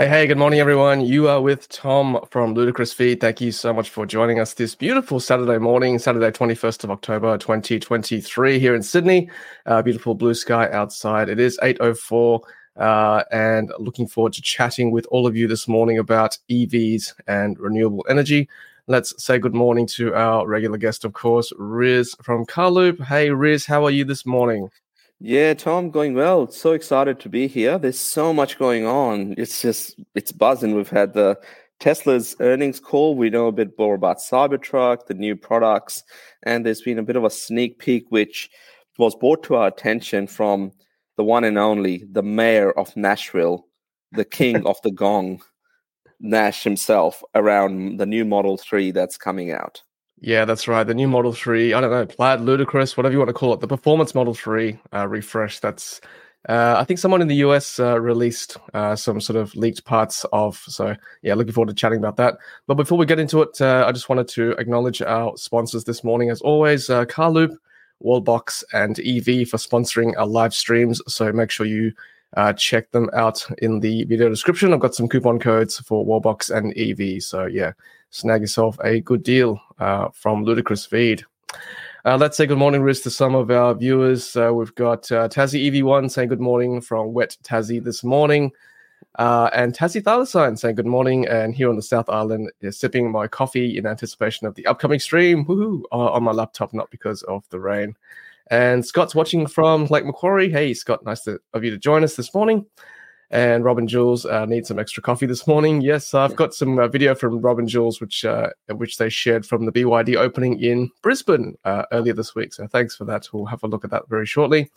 Hey, hey, good morning, everyone. You are with Tom from Ludicrous Feed. Thank you so much for joining us this beautiful Saturday morning, Saturday, 21st of October, 2023 here in Sydney. Uh, beautiful blue sky outside. It is 8.04 uh, and looking forward to chatting with all of you this morning about EVs and renewable energy. Let's say good morning to our regular guest, of course, Riz from Carloop. Hey, Riz, how are you this morning? Yeah, Tom, going well. So excited to be here. There's so much going on. It's just it's buzzing. We've had the Tesla's earnings call. We know a bit more about Cybertruck, the new products, and there's been a bit of a sneak peek which was brought to our attention from the one and only, the mayor of Nashville, the king of the gong, Nash himself, around the new Model 3 that's coming out. Yeah, that's right. The new Model 3, I don't know, Plaid, Ludicrous, whatever you want to call it, the Performance Model 3 uh, refresh. That's, uh, I think someone in the US uh, released uh, some sort of leaked parts of. So, yeah, looking forward to chatting about that. But before we get into it, uh, I just wanted to acknowledge our sponsors this morning, as always uh, Carloop, Wallbox, and EV for sponsoring our live streams. So, make sure you uh, check them out in the video description. I've got some coupon codes for Wallbox and EV. So, yeah snag yourself a good deal uh, from Ludicrous Feed. Uh, let's say good morning, Riz, to some of our viewers. Uh, we've got uh, Tassie EV1 saying good morning from Wet Tassie this morning. Uh, and Tassie Thylacine saying good morning. And here on the South Island, is sipping my coffee in anticipation of the upcoming stream woohoo, uh, on my laptop, not because of the rain. And Scott's watching from Lake Macquarie. Hey, Scott, nice to, of you to join us this morning. And Robin Jules uh, needs some extra coffee this morning. Yes, I've got some uh, video from Robin Jules, which uh, which they shared from the BYD opening in Brisbane uh, earlier this week. So thanks for that. We'll have a look at that very shortly.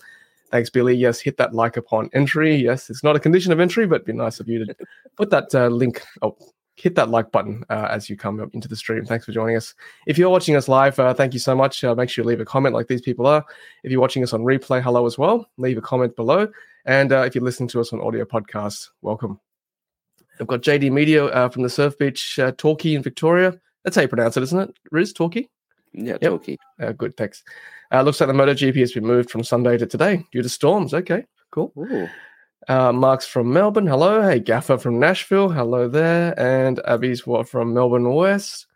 Thanks, Billy. Yes, hit that like upon entry. Yes, it's not a condition of entry, but be nice of you to put that uh, link. Oh, hit that like button uh, as you come into the stream. Thanks for joining us. If you're watching us live, uh, thank you so much. Uh, make sure you leave a comment like these people are. If you're watching us on replay, hello as well. Leave a comment below. And uh, if you listen to us on audio podcast, welcome. I've got JD Media uh, from the Surf Beach uh, Torquay in Victoria. That's how you pronounce it, isn't it? Riz Torquay? Yeah, yep. Torquay. Uh, good, thanks. Uh, looks like the MotoGP has been moved from Sunday to today due to storms. Okay, cool. Uh, Mark's from Melbourne. Hello. Hey, Gaffer from Nashville. Hello there. And Abby's what from Melbourne West.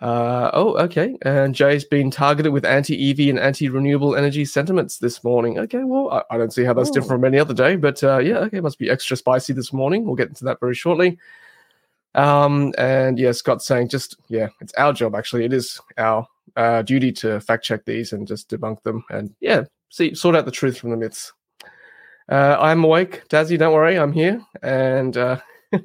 Uh, oh, okay. And Jay's been targeted with anti EV and anti renewable energy sentiments this morning. Okay, well, I, I, don't see how that's oh. different from any other day, but uh, yeah, okay, must be extra spicy this morning. We'll get into that very shortly. Um, and yeah, Scott's saying just, yeah, it's our job actually. It is our uh, duty to fact check these and just debunk them and yeah, see, sort out the truth from the myths. Uh, I'm awake. Dazzy, don't worry, I'm here. And uh,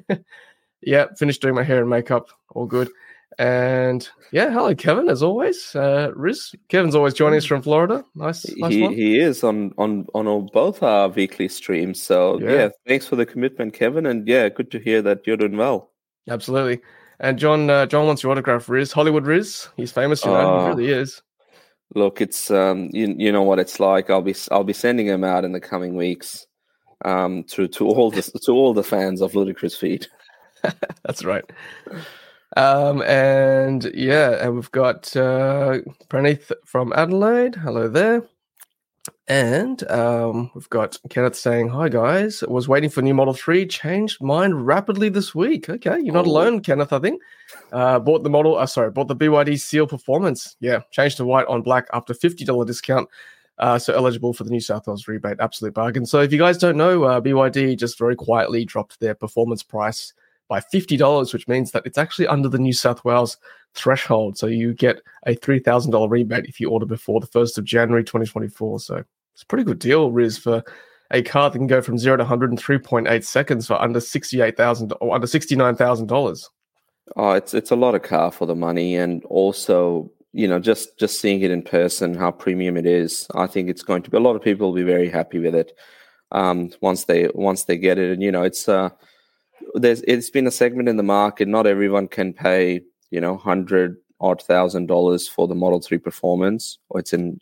yeah, finished doing my hair and makeup. All good. And yeah, hello, Kevin, as always. Uh, Riz, Kevin's always joining us from Florida. Nice, nice he, one. He is on on on all, both our weekly streams. So yeah. yeah. thanks for the commitment, Kevin. And yeah, good to hear that you're doing well. Absolutely. And John, uh, John wants your autograph, Riz. Hollywood Riz. He's famous, you know. Uh, he really is. Look, it's um, you, you know what it's like. I'll be I'll be sending him out in the coming weeks, um, to to all the to all the fans of Ludicrous Feed. That's right. Um, and yeah, and we've got uh, Pranith from Adelaide. Hello there. And um, we've got Kenneth saying, Hi guys, was waiting for new Model 3, changed mind rapidly this week. Okay, you're not oh. alone, Kenneth, I think. Uh, bought the model, uh, sorry, bought the BYD Seal Performance. Yeah, changed to white on black after $50 discount. Uh, so eligible for the New South Wales rebate, absolute bargain. So if you guys don't know, uh, BYD just very quietly dropped their performance price by $50, which means that it's actually under the New South Wales threshold. So you get a $3,000 rebate if you order before the 1st of January 2024. So it's a pretty good deal, Riz, for a car that can go from zero to 100 in 3.8 seconds for under 68,000 or under $69,000. Oh, it's it's a lot of car for the money, and also you know just just seeing it in person, how premium it is. I think it's going to be a lot of people will be very happy with it um, once they once they get it, and you know it's uh, there's it's been a segment in the market. Not everyone can pay, you know, hundred odd thousand dollars for the Model Three Performance, or it's in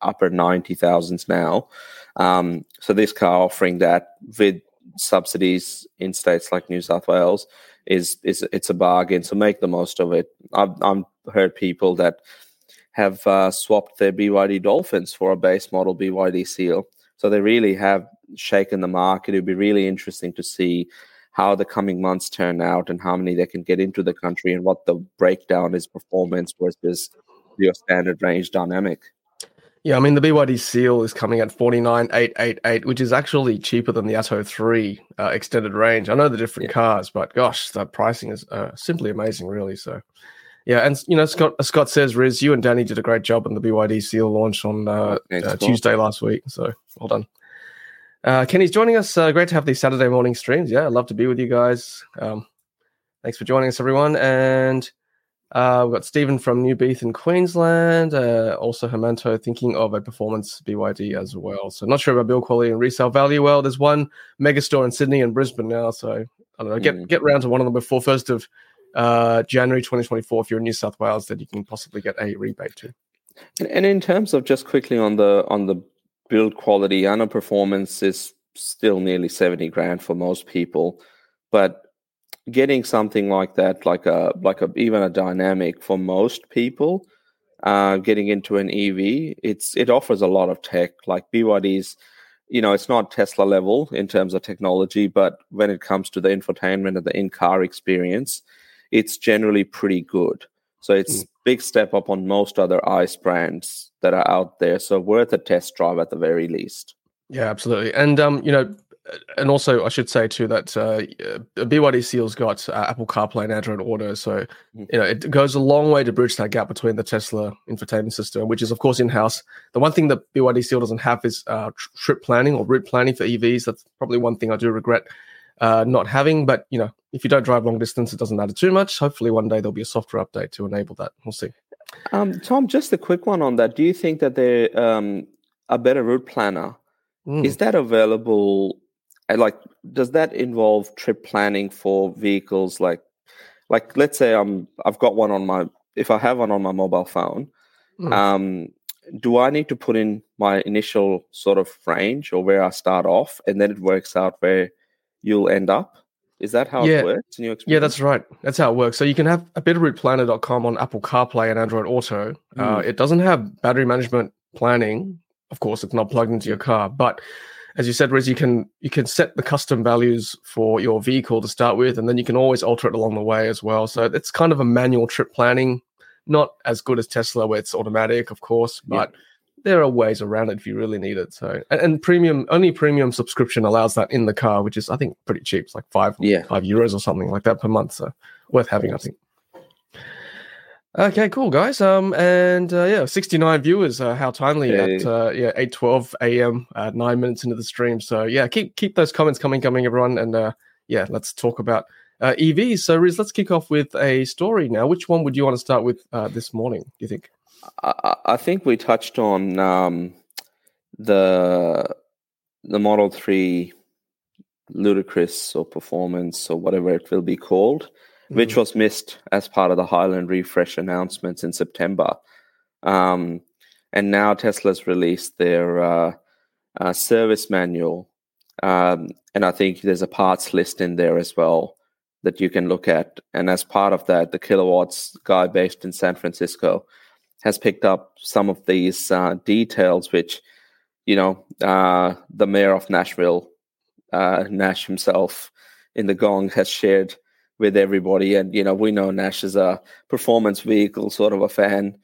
upper ninety thousands now. Um, so this car offering that with subsidies in states like New South Wales is is it's a bargain. So make the most of it. I've, I've heard people that have uh, swapped their BYD Dolphins for a base model BYD Seal. So they really have shaken the market. It'd be really interesting to see how the coming months turn out and how many they can get into the country and what the breakdown is performance versus your standard range dynamic. Yeah, I mean the BYD Seal is coming at forty nine eight eight eight, which is actually cheaper than the Atto three uh, extended range. I know the different yeah. cars, but gosh, that pricing is uh, simply amazing, really. So, yeah, and you know, Scott uh, Scott says, Riz, you and Danny did a great job on the BYD Seal launch on uh, uh Tuesday last week. So, well done. Uh, Kenny's joining us. great to have these Saturday morning streams. Yeah, I'd love to be with you guys. Um, thanks for joining us, everyone, and. Uh, we've got Stephen from New Beith in Queensland. Uh, also, Hermanto thinking of a performance BYD as well. So, not sure about build quality and resale value. Well, there's one megastore in Sydney and Brisbane now. So, I don't know. Get mm. get round to one of them before first of uh, January 2024. If you're in New South Wales, then you can possibly get a rebate too. And, and in terms of just quickly on the on the build quality, know performance is still nearly 70 grand for most people, but getting something like that, like a like a even a dynamic for most people, uh, getting into an EV, it's it offers a lot of tech. Like BYD's, you know, it's not Tesla level in terms of technology, but when it comes to the infotainment and the in-car experience, it's generally pretty good. So it's mm. big step up on most other ICE brands that are out there. So worth a test drive at the very least. Yeah, absolutely. And um, you know, and also I should say too that uh, BYD Seal's got uh, Apple CarPlay and Android Auto, so mm. you know it goes a long way to bridge that gap between the Tesla infotainment system, which is of course in house. The one thing that BYD Seal doesn't have is uh, trip planning or route planning for EVs. That's probably one thing I do regret uh, not having. But you know, if you don't drive long distance, it doesn't matter too much. Hopefully, one day there'll be a software update to enable that. We'll see. Um, Tom, just a quick one on that. Do you think that there um, a better route planner mm. is that available like does that involve trip planning for vehicles like like let's say i'm i've got one on my if i have one on my mobile phone mm. um do i need to put in my initial sort of range or where i start off and then it works out where you'll end up is that how yeah. it works in your experience? Yeah, that's right. That's how it works. So you can have a betterrouteplanner.com on Apple CarPlay and Android Auto. Mm. Uh, it doesn't have battery management planning. Of course, it's not plugged into your car, but as you said, Riz, you can you can set the custom values for your vehicle to start with, and then you can always alter it along the way as well. So it's kind of a manual trip planning, not as good as Tesla where it's automatic, of course, but yeah. There are ways around it if you really need it. So and, and, premium only premium subscription allows that in the car, which is I think pretty cheap. It's like five yeah. five euros or something like that per month. So worth having, I think. Okay, cool, guys. Um, and uh, yeah, 69 viewers. Uh, how timely hey. at uh, yeah 8:12 a.m. at nine minutes into the stream. So yeah, keep keep those comments coming, coming, everyone. And uh, yeah, let's talk about uh, EVs. So Riz, let's kick off with a story now. Which one would you want to start with uh, this morning? Do you think? I, I think we touched on um, the the Model Three ludicrous or performance or whatever it will be called which mm-hmm. was missed as part of the Highland refresh announcements in September. Um, and now Tesla's released their uh, uh, service manual. Um, and I think there's a parts list in there as well that you can look at. And as part of that, the Kilowatts guy based in San Francisco has picked up some of these uh, details, which, you know, uh, the mayor of Nashville, uh, Nash himself, in the Gong has shared with everybody. And you know, we know Nash is a performance vehicle sort of a fan.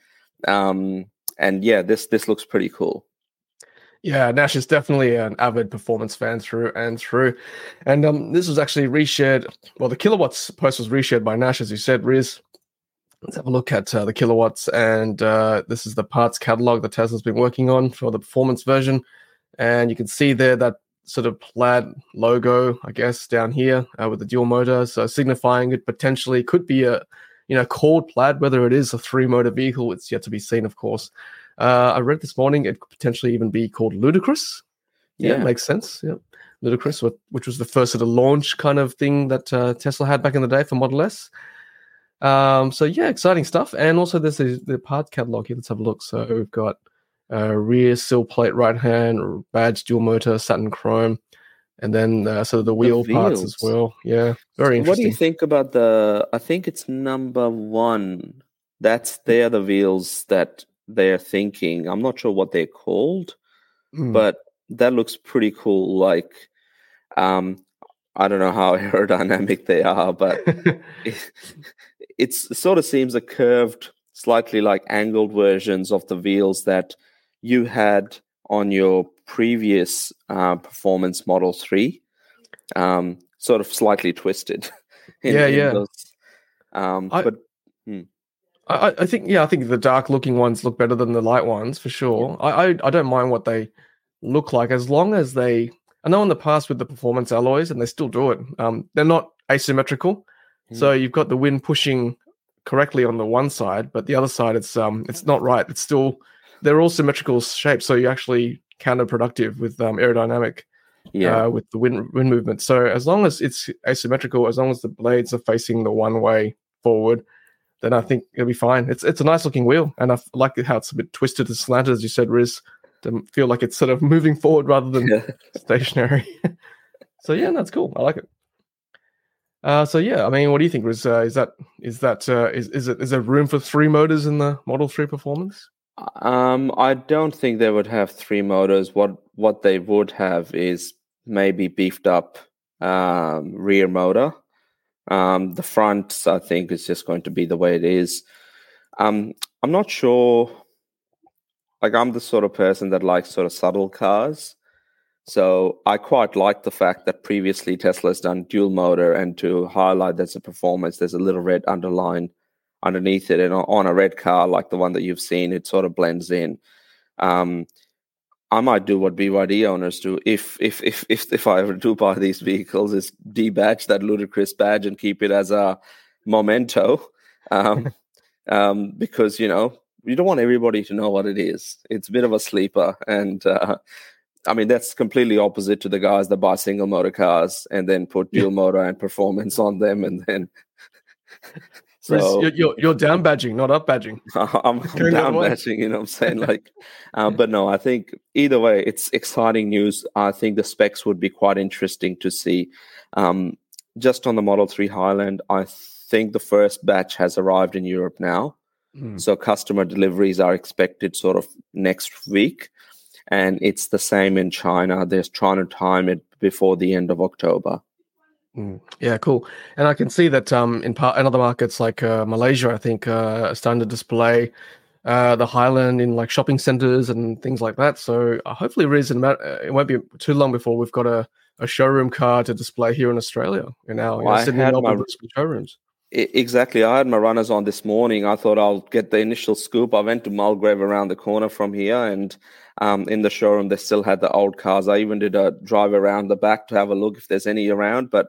Um, and yeah, this this looks pretty cool. Yeah, Nash is definitely an avid performance fan through and through. And um, this was actually reshared. Well, the kilowatts post was reshared by Nash, as you said, Riz. Let's have a look at uh, the kilowatts. And uh, this is the parts catalog that Tesla's been working on for the performance version. And you can see there that sort of plaid logo, I guess, down here uh, with the dual motor, so signifying it potentially could be a, you know, called plaid. Whether it is a three motor vehicle, it's yet to be seen, of course. Uh, I read this morning it could potentially even be called ludicrous. Yeah, yeah makes sense. Yeah, ludicrous, which was the first sort of launch kind of thing that uh, Tesla had back in the day for Model S. Um, so yeah, exciting stuff. And also there's the, the part catalog here. Let's have a look. So we've got uh, rear sill plate right hand, badge dual motor, satin chrome, and then uh, so the wheel the parts as well. Yeah, very interesting. What do you think about the? I think it's number one. That's they're the wheels that they're thinking. I'm not sure what they're called, mm. but that looks pretty cool. Like, um, I don't know how aerodynamic they are, but it, it sort of seems a curved, slightly like angled versions of the wheels that you had on your previous uh, performance Model 3, um, sort of slightly twisted. In, yeah, in yeah. Those, um, I, but hmm. I, I, think yeah, I think the dark looking ones look better than the light ones for sure. I, I, I don't mind what they look like as long as they. I know in the past with the performance alloys, and they still do it. Um, they're not asymmetrical, so you've got the wind pushing correctly on the one side, but the other side it's um it's not right. It's still they're all symmetrical shapes, so you're actually counterproductive with um, aerodynamic yeah. Uh, with the wind wind movement. So as long as it's asymmetrical, as long as the blades are facing the one way forward, then I think it'll be fine. It's it's a nice looking wheel, and I like how it's a bit twisted and slanted, as you said, Riz, to feel like it's sort of moving forward rather than yeah. stationary. so yeah, that's cool. I like it. Uh, so yeah, I mean, what do you think? Riz? Uh, is that is that uh, is is it is there room for three motors in the Model Three Performance? Um, I don't think they would have three motors. What what they would have is maybe beefed up um, rear motor. Um, the front, I think, is just going to be the way it is. Um, I'm not sure. Like, I'm the sort of person that likes sort of subtle cars. So I quite like the fact that previously Tesla has done dual motor, and to highlight there's a performance, there's a little red underline underneath it, and on a red car like the one that you've seen, it sort of blends in. Um, I might do what BYD owners do if if if if if I ever do buy these vehicles is debadge that ludicrous badge and keep it as a memento, um, um, because you know you don't want everybody to know what it is. It's a bit of a sleeper, and uh, I mean that's completely opposite to the guys that buy single motor cars and then put dual motor and performance on them, and then so you're, you're, you're down badging, not up badging. I'm down badging, you know what I'm saying? Like, um, but no, I think either way, it's exciting news. I think the specs would be quite interesting to see. Um, just on the Model 3 Highland, I think the first batch has arrived in Europe now. Mm. So customer deliveries are expected sort of next week. And it's the same in China. They're trying to time it before the end of October. Mm. Yeah, cool. And I can see that um, in, part, in other markets like uh, Malaysia, I think, uh, starting to display uh, the Highland in like shopping centers and things like that. So uh, hopefully, reason uh, it won't be too long before we've got a, a showroom car to display here in Australia in our well, Sydney Melbourne my, showrooms. Exactly. I had my runners on this morning. I thought I'll get the initial scoop. I went to Mulgrave around the corner from here, and um, in the showroom, they still had the old cars. I even did a drive around the back to have a look if there's any around, but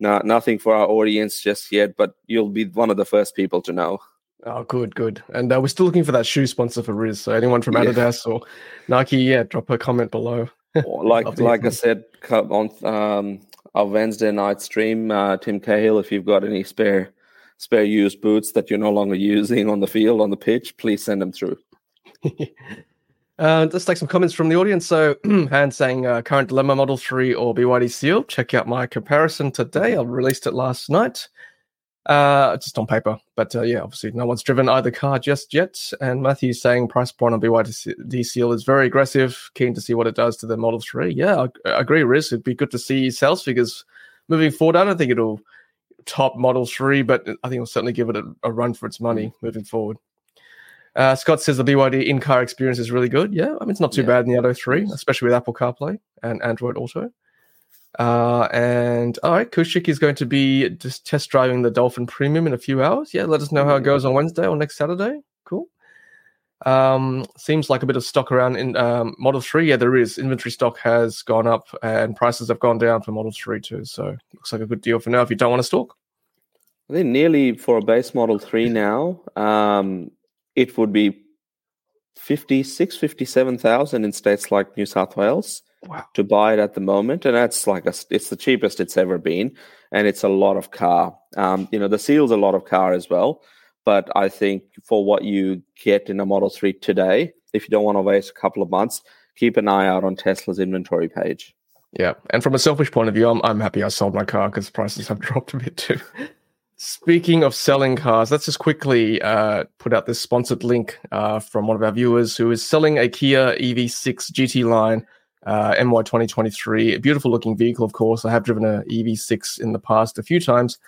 no, nothing for our audience just yet. But you'll be one of the first people to know. Oh, good, good. And uh, we're still looking for that shoe sponsor for Riz. So anyone from Adidas yeah. or Nike, yeah, drop a comment below. like like I said on um, our Wednesday night stream, uh, Tim Cahill, if you've got any spare spare used boots that you're no longer using on the field on the pitch, please send them through. uh, let's take some comments from the audience. So, Han saying uh, current dilemma Model 3 or BYD Seal. Check out my comparison today. I released it last night. Uh, just on paper, but uh, yeah, obviously no one's driven either car just yet. And Matthew's saying price point on BYD Seal is very aggressive. Keen to see what it does to the Model Three. Yeah, I, I agree, Riz. It'd be good to see sales figures moving forward. I don't think it'll top Model 3, but I think it'll certainly give it a, a run for its money mm. moving forward. Uh, Scott says the BYD in car experience is really good. Yeah, I mean, it's not too yeah. bad in the other 3, especially with Apple CarPlay and Android Auto. Uh, and all right, Kushik is going to be just test driving the Dolphin Premium in a few hours. Yeah, let us know how it goes on Wednesday or next Saturday. Cool. Um, seems like a bit of stock around in um, Model 3. Yeah, there is. Inventory stock has gone up and prices have gone down for Model 3 too. So looks like a good deal for now if you don't want to stalk. I think nearly for a base Model 3 now, um, it would be 56, 57,000 in states like New South Wales wow. to buy it at the moment. And that's like, a, it's the cheapest it's ever been. And it's a lot of car. Um, you know, the Seal's a lot of car as well. But I think for what you get in a Model 3 today, if you don't want to waste a couple of months, keep an eye out on Tesla's inventory page. Yeah. And from a selfish point of view, I'm, I'm happy I sold my car because prices have dropped a bit too. Speaking of selling cars, let's just quickly uh, put out this sponsored link uh, from one of our viewers who is selling a Kia EV6 GT line uh, MY 2023. A beautiful looking vehicle, of course. I have driven a EV6 in the past a few times,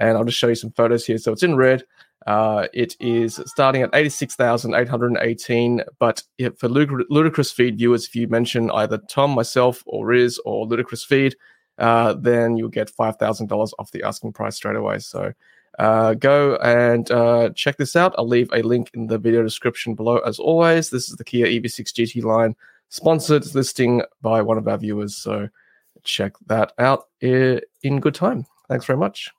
and I'll just show you some photos here. So it's in red. Uh, it is starting at 86,818. But for Ludicrous Feed viewers, if you mention either Tom, myself, or Riz, or Ludicrous Feed, uh, then you'll get $5,000 off the asking price straight away. So uh, go and uh, check this out. I'll leave a link in the video description below as always. This is the Kia EV6 GT line sponsored listing by one of our viewers. So check that out in good time. Thanks very much.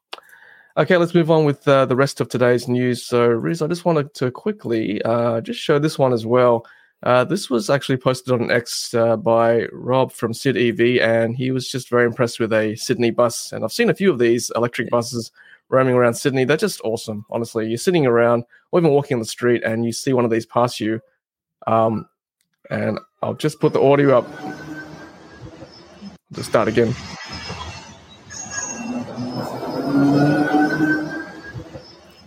Okay, let's move on with uh, the rest of today's news. So, Riz, I just wanted to quickly uh, just show this one as well. Uh, this was actually posted on X uh, by Rob from Sid EV, and he was just very impressed with a Sydney bus. And I've seen a few of these electric buses roaming around Sydney. They're just awesome, honestly. You're sitting around or even walking on the street, and you see one of these pass you. Um, and I'll just put the audio up. Just start again.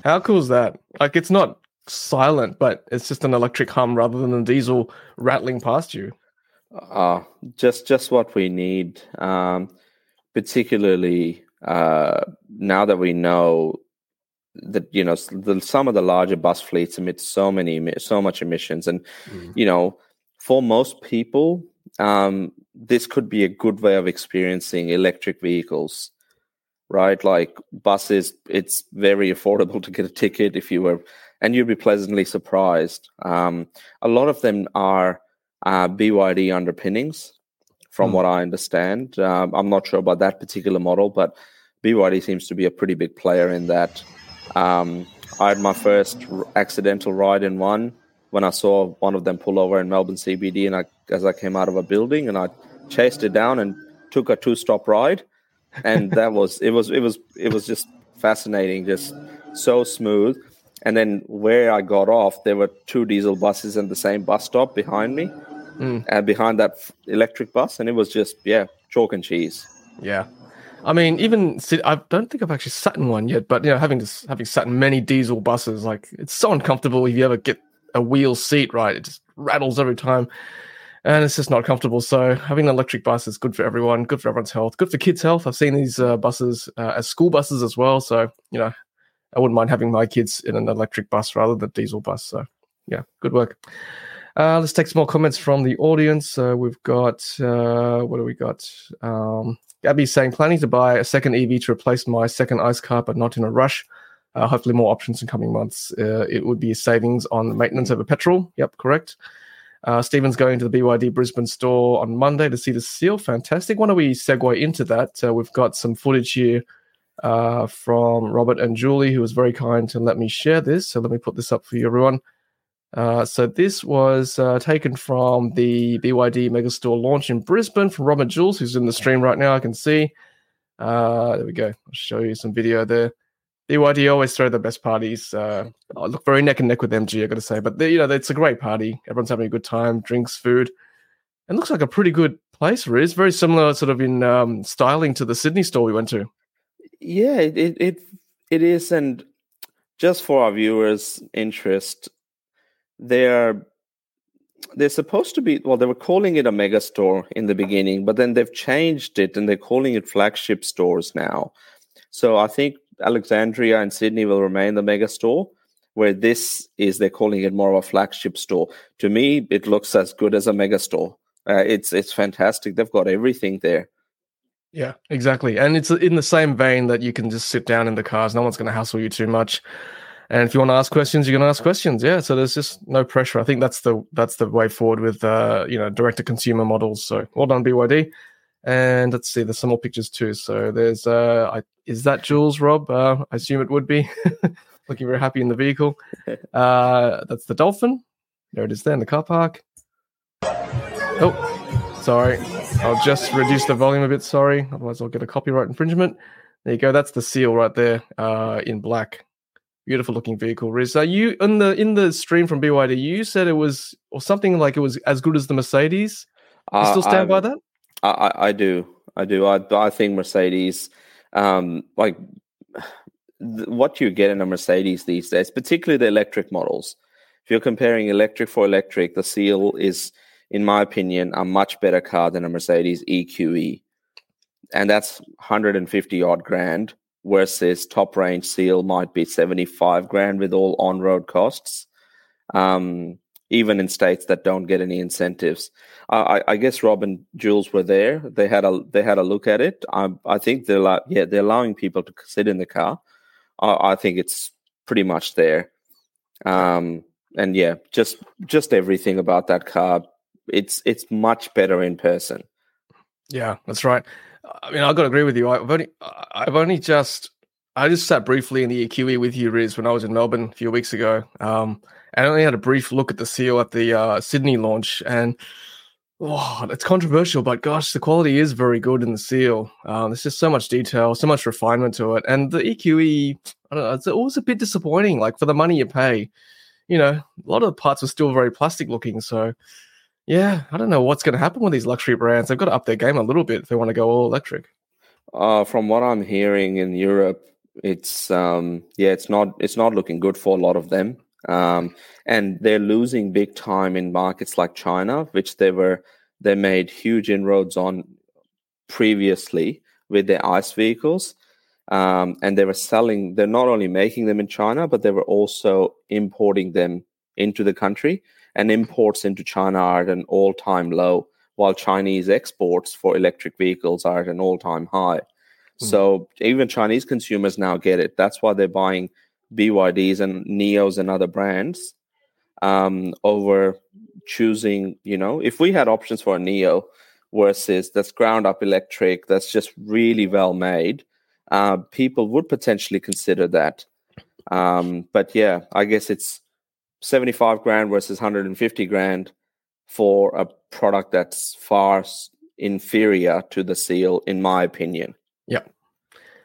How cool is that? Like, it's not silent, but it's just an electric hum rather than a diesel rattling past you. Uh, just just what we need. Um, particularly uh, now that we know that you know the, some of the larger bus fleets emit so many so much emissions, and mm. you know for most people, um, this could be a good way of experiencing electric vehicles right? Like buses, it's very affordable to get a ticket if you were, and you'd be pleasantly surprised. Um, a lot of them are uh, BYD underpinnings, from mm. what I understand. Um, I'm not sure about that particular model, but BYD seems to be a pretty big player in that. Um, I had my first accidental ride in one when I saw one of them pull over in Melbourne CBD, and I, as I came out of a building, and I chased it down and took a two-stop ride and that was it was it was it was just fascinating, just so smooth. And then where I got off, there were two diesel buses in the same bus stop behind me, mm. and behind that electric bus, and it was just yeah, chalk and cheese. Yeah, I mean, even I don't think I've actually sat in one yet, but you know, having to, having sat in many diesel buses, like it's so uncomfortable if you ever get a wheel seat right. It just rattles every time and it's just not comfortable. So having an electric bus is good for everyone, good for everyone's health, good for kids' health. I've seen these uh, buses uh, as school buses as well. So you know, I wouldn't mind having my kids in an electric bus rather than a diesel bus. So yeah, good work. Uh, let's take some more comments from the audience. Uh, we've got uh, what do we got? Um, Gabby's saying planning to buy a second EV to replace my second ice car, but not in a rush. Uh, hopefully, more options in coming months. it would be savings on maintenance over petrol. Yep, correct. Uh, Stephen's going to the BYD Brisbane store on Monday to see the seal. Fantastic. Why don't we segue into that? Uh, we've got some footage here uh, from Robert and Julie, who was very kind to let me share this. So let me put this up for you, everyone. Uh, so this was uh, taken from the BYD Megastore launch in Brisbane from Robert Jules, who's in the stream right now. I can see. Uh, there we go. I'll show you some video there. BYD always throw the best parties. Uh, I look very neck and neck with MG, I got to say. But you know, it's a great party. Everyone's having a good time, drinks, food, and looks like a pretty good place. Riz very similar, sort of in um, styling to the Sydney store we went to. Yeah, it it it is, and just for our viewers' interest, they're they're supposed to be well they were calling it a mega store in the beginning but then they've changed it and they're calling it flagship stores now so i think Alexandria and Sydney will remain the mega store, where this is they're calling it more of a flagship store. To me, it looks as good as a mega store. Uh, it's it's fantastic. They've got everything there. Yeah, exactly. And it's in the same vein that you can just sit down in the cars. No one's going to hassle you too much. And if you want to ask questions, you're going to ask questions. Yeah. So there's just no pressure. I think that's the that's the way forward with uh, you know direct to consumer models. So well done, BYD. And let's see, there's some more pictures too. So there's, uh, I, is that Jules, Rob? Uh, I assume it would be. Looking very happy in the vehicle. Uh, that's the Dolphin. There it is there in the car park. Oh, sorry. I'll just reduce the volume a bit. Sorry. Otherwise, I'll get a copyright infringement. There you go. That's the seal right there uh, in black. Beautiful looking vehicle. Riz, are you in the in the stream from BYD? You said it was or something like it was as good as the Mercedes. You uh, still stand I'm, by that? I, I do. I do. I, I think Mercedes, um, like th- what you get in a Mercedes these days, particularly the electric models. If you're comparing electric for electric, the seal is in my opinion, a much better car than a Mercedes EQE, and that's 150 odd grand versus top range seal might be 75 grand with all on road costs. Um, even in states that don't get any incentives. I, I, guess Rob and Jules were there. They had a they had a look at it. I, I think they're like, yeah they're allowing people to sit in the car. I, I think it's pretty much there. Um, and yeah, just just everything about that car. It's it's much better in person. Yeah, that's right. I mean, I've got to agree with you. I've only I've only just I just sat briefly in the EQE with you, Riz, when I was in Melbourne a few weeks ago. Um, I only had a brief look at the seal at the uh, Sydney launch, and oh, it's controversial, but gosh, the quality is very good in the seal. Um, there's just so much detail, so much refinement to it, and the EQE, I don't know, it's always a bit disappointing. Like for the money you pay, you know, a lot of the parts are still very plastic looking. So, yeah, I don't know what's going to happen with these luxury brands. They've got to up their game a little bit if they want to go all electric. Uh, from what I'm hearing in Europe, it's um, yeah, it's not it's not looking good for a lot of them. Um, and they're losing big time in markets like China, which they were they made huge inroads on previously with their ICE vehicles. Um, and they were selling, they're not only making them in China, but they were also importing them into the country. And imports into China are at an all time low, while Chinese exports for electric vehicles are at an all time high. Mm. So even Chinese consumers now get it. That's why they're buying BYDs and NIOs and other brands um, over choosing, you know, if we had options for a NIO versus that's ground up electric, that's just really well made, uh, people would potentially consider that. Um, but yeah, I guess it's 75 grand versus 150 grand for a product that's far inferior to the seal, in my opinion. Yeah.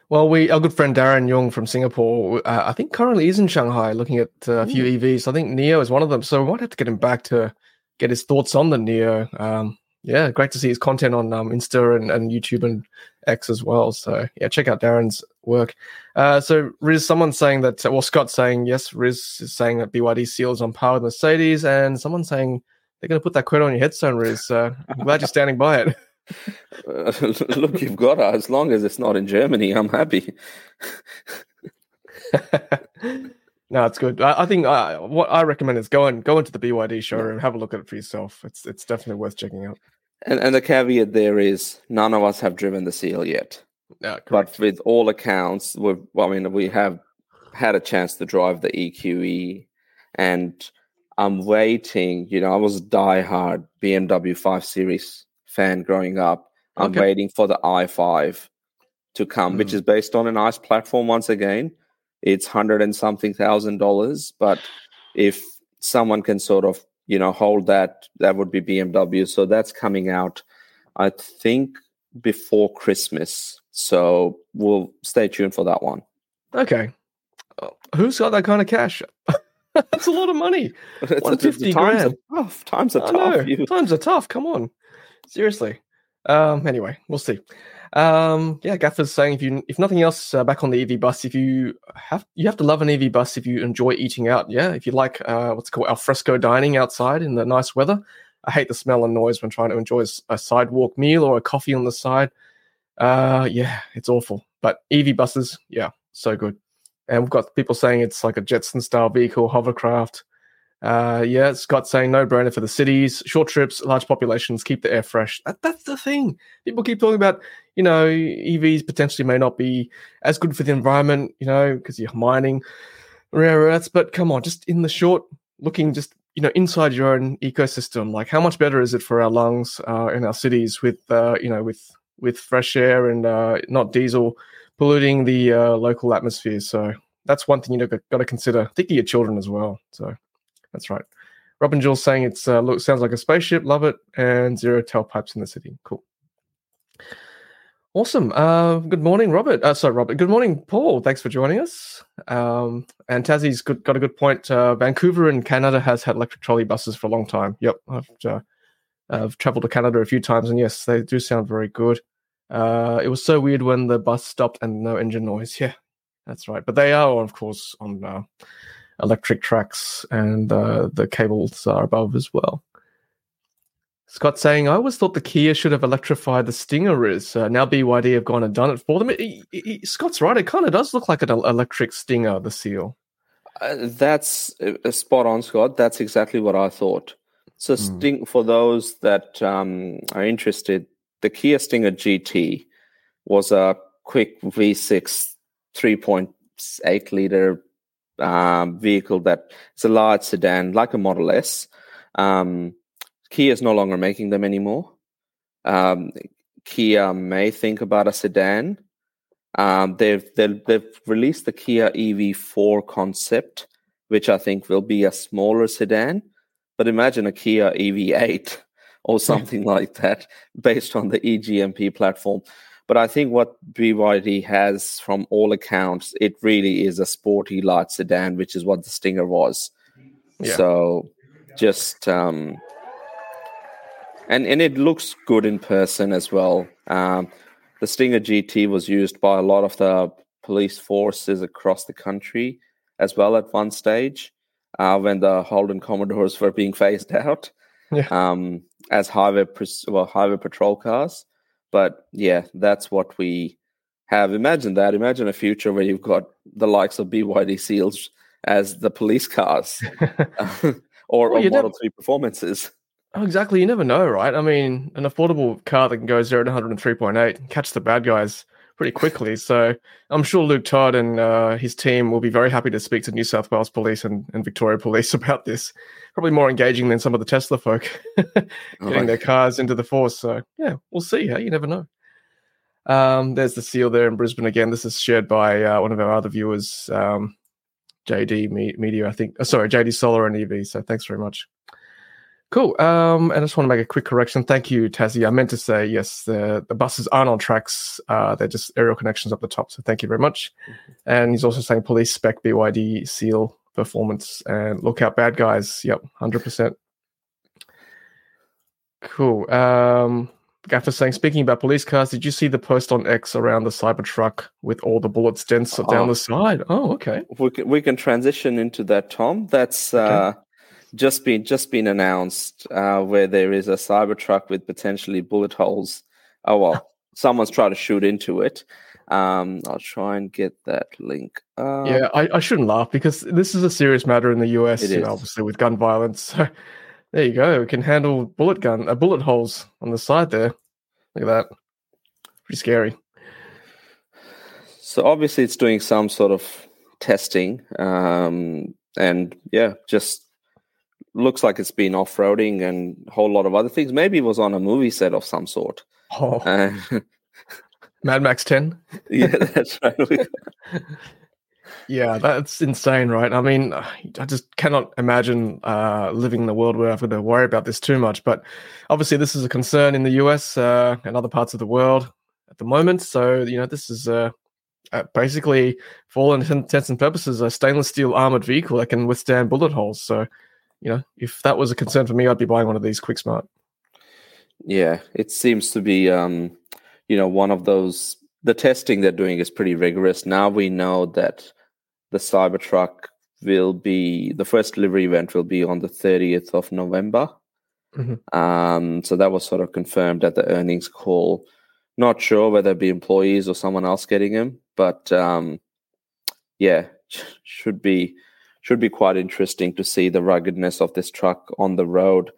Well, we our good friend Darren Young from Singapore, uh, I think currently is in Shanghai looking at uh, a few EVs. I think NIO is one of them, so we might have to get him back to get his thoughts on the NIO Um, yeah, great to see his content on um, Insta and, and YouTube and X as well. So yeah, check out Darren's work. Uh, so Riz, someone's saying that, well, Scott's saying yes. Riz is saying that BYD seals on par with Mercedes, and someone's saying they're going to put that quote on your headstone, Riz. Uh, I'm glad you're standing by it. Uh, look, you've got it. As long as it's not in Germany, I'm happy. no, it's good. I, I think uh, what I recommend is go and go into the BYD showroom, have a look at it for yourself. It's it's definitely worth checking out. And and the caveat there is none of us have driven the seal yet. Yeah, but with all accounts, we well, I mean, we have had a chance to drive the EQE, and I'm waiting. You know, I was a diehard BMW 5 Series fan growing up. I'm okay. waiting for the i5 to come, mm. which is based on an ICE platform once again. It's hundred and something thousand dollars, but if someone can sort of you know hold that, that would be BMW. So that's coming out, I think, before Christmas. So we'll stay tuned for that one. Okay, uh, who's got that kind of cash? That's a lot of money. One fifty grand. Are tough. Times are tough. Times are tough. Come on. Seriously. Um, anyway, we'll see. Um, yeah, Gaffer's saying if you if nothing else, uh, back on the EV bus, if you have you have to love an EV bus if you enjoy eating out. Yeah, if you like uh, what's called alfresco dining outside in the nice weather. I hate the smell and noise when trying to enjoy a sidewalk meal or a coffee on the side. Uh, yeah, it's awful. But EV buses, yeah, so good. And we've got people saying it's like a Jetson style vehicle, hovercraft. Uh, yeah, Scott saying no brainer for the cities, short trips, large populations, keep the air fresh. That, that's the thing. People keep talking about, you know, EVs potentially may not be as good for the environment, you know, because you're mining rare earths. But come on, just in the short, looking just, you know, inside your own ecosystem, like how much better is it for our lungs uh, in our cities with, uh, you know, with with fresh air and uh, not diesel polluting the uh, local atmosphere. So that's one thing you got to consider. Think of your children as well. So. That's right. Robin Jules saying it's uh, look sounds like a spaceship. Love it. And zero tailpipes in the city. Cool. Awesome. Uh, good morning, Robert. Uh, sorry, Robert. Good morning, Paul. Thanks for joining us. Um, and Tassie's good, got a good point. Uh, Vancouver in Canada has had electric trolley buses for a long time. Yep, I've uh, I've traveled to Canada a few times, and yes, they do sound very good. Uh, it was so weird when the bus stopped and no engine noise. Yeah, that's right. But they are, of course, on uh, electric tracks, and uh, the cables are above as well. Scott saying, I always thought the Kia should have electrified the Stinger is. Uh, now BYD have gone and done it for them. It, it, Scott's right. It kind of does look like an electric Stinger, the seal. Uh, that's uh, spot on, Scott. That's exactly what I thought. So, mm. Sting, for those that um, are interested, the Kia Stinger GT was a quick V6 3.8 liter um, vehicle that is a large sedan, like a Model S. Um, Kia is no longer making them anymore. Um, Kia may think about a sedan. Um, they've, they've, they've released the Kia EV4 concept, which I think will be a smaller sedan. But imagine a Kia EV8 or something like that based on the EGMP platform. But I think what BYD has, from all accounts, it really is a sporty light sedan, which is what the Stinger was. Yeah. So just um, and and it looks good in person as well. Um, the Stinger GT was used by a lot of the police forces across the country as well at one stage uh, when the Holden Commodores were being phased out yeah. um, as highway well highway patrol cars. But yeah, that's what we have. Imagine that. Imagine a future where you've got the likes of BYD Seals as the police cars or, well, or Model never, 3 performances. Oh, exactly. You never know, right? I mean, an affordable car that can go 0 to 103.8 catch the bad guys pretty quickly. So I'm sure Luke Todd and uh, his team will be very happy to speak to New South Wales Police and, and Victoria Police about this. Probably more engaging than some of the Tesla folk getting oh, their cars into the force. So yeah, we'll see. Hey, you never know. Um, there's the seal there in Brisbane again. This is shared by uh, one of our other viewers, um, JD Media, I think. Oh, sorry, JD Solar and EV. So thanks very much. Cool. Um, and I just want to make a quick correction. Thank you, Tassie. I meant to say yes. The the buses aren't on tracks. Uh, they're just aerial connections up the top. So thank you very much. Mm-hmm. And he's also saying police spec BYD seal performance and look out bad guys. Yep, hundred percent. Cool. Um, Gaffer saying, speaking about police cars, did you see the post on X around the Cybertruck with all the bullets dents oh, down the side? Oh, okay. We can, we can transition into that, Tom. That's okay. uh, just been just been announced uh, where there is a Cybertruck with potentially bullet holes. Oh well, someone's trying to shoot into it. Um, I'll try and get that link. yeah, I, I, shouldn't laugh because this is a serious matter in the US, you know, obviously with gun violence. So there you go. We can handle bullet gun, uh, bullet holes on the side there. Look at that. Pretty scary. So obviously, it's doing some sort of testing, um, and yeah, just looks like it's been off roading and a whole lot of other things. Maybe it was on a movie set of some sort. Oh. Uh, Mad Max 10? yeah, that's right. yeah, that's insane, right? I mean, I just cannot imagine uh, living in a world where I have got to worry about this too much. But obviously, this is a concern in the US uh, and other parts of the world at the moment. So, you know, this is uh, uh basically, for all intents and purposes, a stainless steel armored vehicle that can withstand bullet holes. So, you know, if that was a concern for me, I'd be buying one of these quick smart. Yeah, it seems to be, um, you know, one of those. The testing they're doing is pretty rigorous. Now we know that the Cybertruck will be the first delivery event will be on the 30th of November. Mm-hmm. Um, so that was sort of confirmed at the earnings call. Not sure whether it be employees or someone else getting them, but um, yeah, should be should be quite interesting to see the ruggedness of this truck on the road.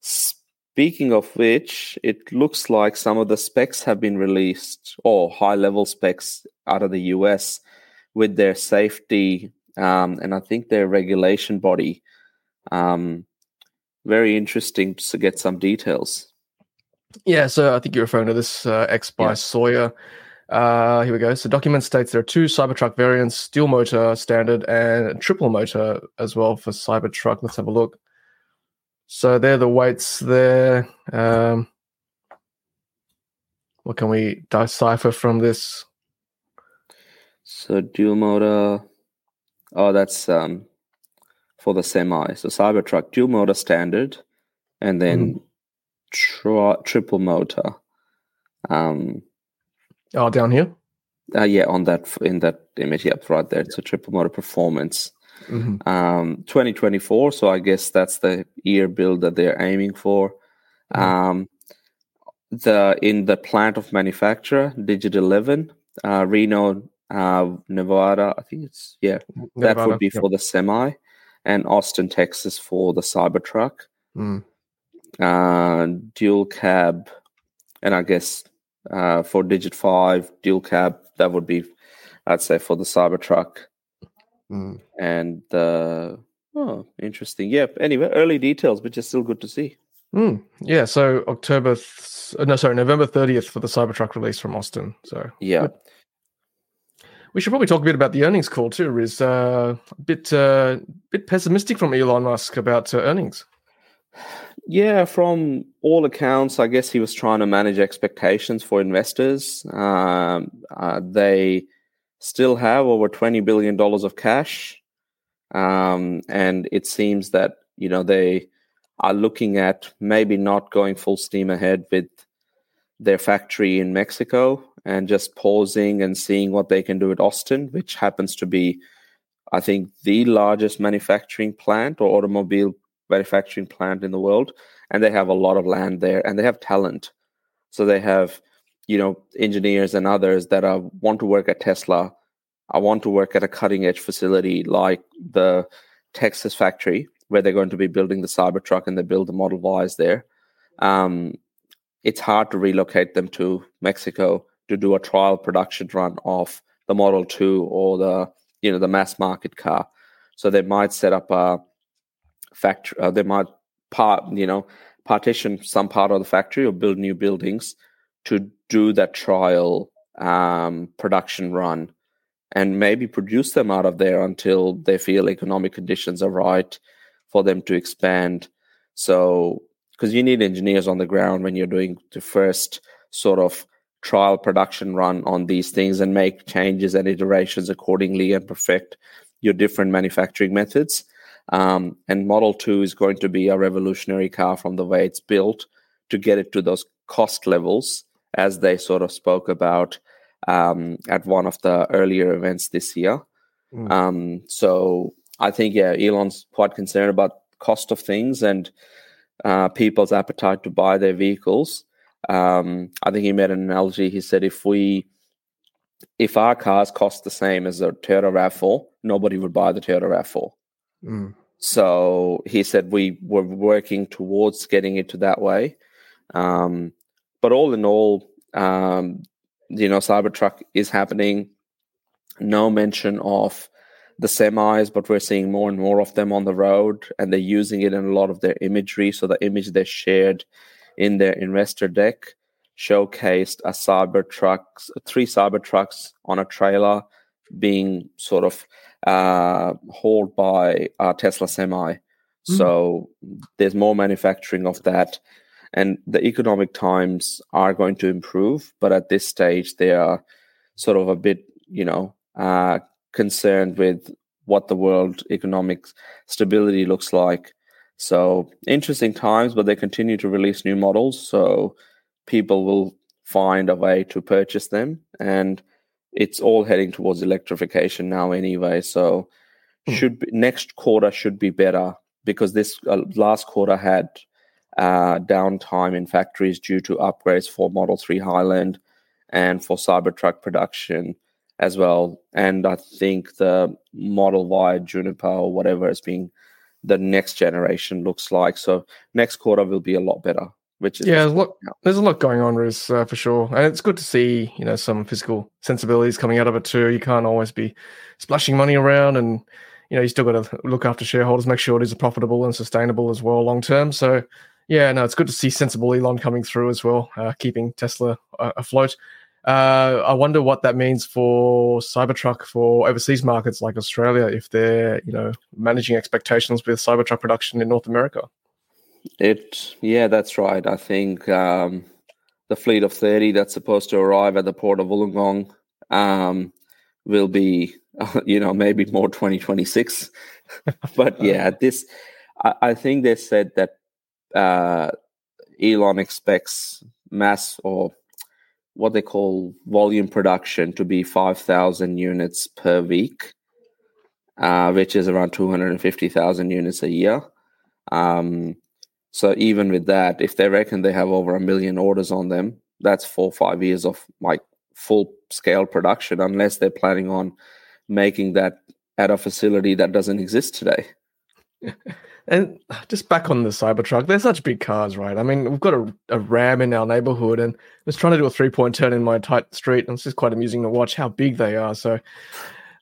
Speaking of which, it looks like some of the specs have been released, or high level specs out of the US with their safety um, and I think their regulation body. Um, very interesting to get some details. Yeah, so I think you're referring to this uh, X by yeah. Sawyer. Uh, here we go. So document states there are two Cybertruck variants, dual motor standard and triple motor as well for Cybertruck. Let's have a look. So there are the weights there. Um, what can we decipher from this? So dual motor. Oh, that's um, for the semi. So Cybertruck dual motor standard, and then mm. tri- triple motor. Um, Oh, down here. Uh, yeah, on that in that image, yep, right there. It's a triple motor performance. Mm-hmm. Um, 2024. So I guess that's the year build that they're aiming for. Mm. Um, the in the plant of manufacturer, Digit Eleven, uh, Reno, uh, Nevada. I think it's yeah. Nevada, that would be yep. for the semi, and Austin, Texas for the Cybertruck. Mm. Uh, dual cab, and I guess uh, for Digit Five, dual cab. That would be, I'd say, for the Cybertruck. Mm. And uh, oh, interesting. Yeah. Anyway, early details, but is still good to see. Mm. Yeah. So October, th- no, sorry, November thirtieth for the Cybertruck release from Austin. So yeah. Good. We should probably talk a bit about the earnings call too. Is uh, a bit uh, bit pessimistic from Elon Musk about uh, earnings. Yeah, from all accounts, I guess he was trying to manage expectations for investors. Um, uh, they still have over twenty billion dollars of cash, um, and it seems that you know they are looking at maybe not going full steam ahead with their factory in Mexico and just pausing and seeing what they can do at Austin, which happens to be, I think, the largest manufacturing plant or automobile manufacturing plant in the world. And they have a lot of land there and they have talent. So they have, you know, engineers and others that are, want to work at Tesla. I want to work at a cutting edge facility like the Texas factory where they're going to be building the Cybertruck and they build the Model Ys there. Um, it's hard to relocate them to Mexico to do a trial production run of the Model 2 or the you know the mass market car. So they might set up a factory. Uh, they might part you know partition some part of the factory or build new buildings to do that trial um, production run and maybe produce them out of there until they feel economic conditions are right for them to expand. So because you need engineers on the ground when you're doing the first sort of trial production run on these things and make changes and iterations accordingly and perfect your different manufacturing methods. Um, and Model 2 is going to be a revolutionary car from the way it's built to get it to those cost levels as they sort of spoke about um, at one of the earlier events this year. Mm. Um, so I think, yeah, Elon's quite concerned about cost of things and uh, people's appetite to buy their vehicles. Um, I think he made an analogy. He said if we if our cars cost the same as a Toyota RAV4, nobody would buy the Toyota RAV4. Mm. So he said we were working towards getting it to that way. Um, but all in all, um, you know, Cybertruck is happening. No mention of the semis, but we're seeing more and more of them on the road, and they're using it in a lot of their imagery. So the image they shared in their investor deck showcased a Cybertruck, three Cybertrucks on a trailer being sort of uh, hauled by Tesla semi. Mm-hmm. So there's more manufacturing of that. And the economic times are going to improve, but at this stage, they are sort of a bit, you know, uh, concerned with what the world economic stability looks like. So interesting times, but they continue to release new models. So people will find a way to purchase them. And it's all heading towards electrification now anyway. So mm. should be, next quarter should be better because this uh, last quarter had uh, downtime in factories due to upgrades for Model 3 Highland and for Cybertruck production as well. And I think the Model Y Juniper or whatever is being the next generation looks like. So next quarter will be a lot better. Which is yeah, there's a lot, there's a lot going on, Riz, uh, for sure, and it's good to see you know some physical sensibilities coming out of it too. You can't always be splashing money around, and you know you still got to look after shareholders, make sure it is profitable and sustainable as well long term. So yeah, no, it's good to see sensible Elon coming through as well, uh, keeping Tesla uh, afloat. Uh, I wonder what that means for Cybertruck for overseas markets like Australia if they're you know managing expectations with Cybertruck production in North America. It yeah, that's right. I think um, the fleet of thirty that's supposed to arrive at the port of Wollongong um, will be you know maybe more twenty twenty six, but yeah, this I, I, think they said that uh, Elon expects mass or what they call volume production to be 5,000 units per week, uh, which is around 250,000 units a year. Um, So even with that, if they reckon they have over a million orders on them, that's four five years of like full scale production, unless they're planning on making that at a facility that doesn't exist today. And just back on the Cybertruck, they're such big cars, right? I mean, we've got a, a Ram in our neighborhood, and I was trying to do a three point turn in my tight street, and it's just quite amusing to watch how big they are. So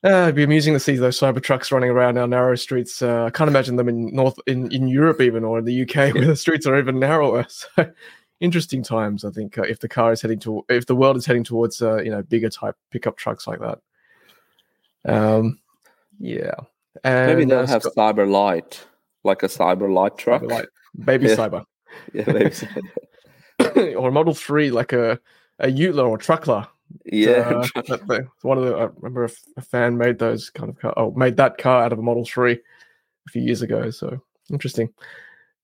uh, it'd be amusing to see those cyber trucks running around our narrow streets. Uh, I can't imagine them in North in, in Europe even or in the UK where the streets are even narrower. So interesting times, I think, uh, if the car is heading to if the world is heading towards uh, you know bigger type pickup trucks like that. Um, yeah, and, maybe they'll uh, have Scott, Cyber Light like a cyber light truck, cyber light. baby yeah. cyber, yeah, baby cyber. or Model Three, like a a Utla or Truckla. Yeah, uh, one of the I remember a, a, fan made those kind of car. Oh, made that car out of a Model Three a few years ago. So interesting.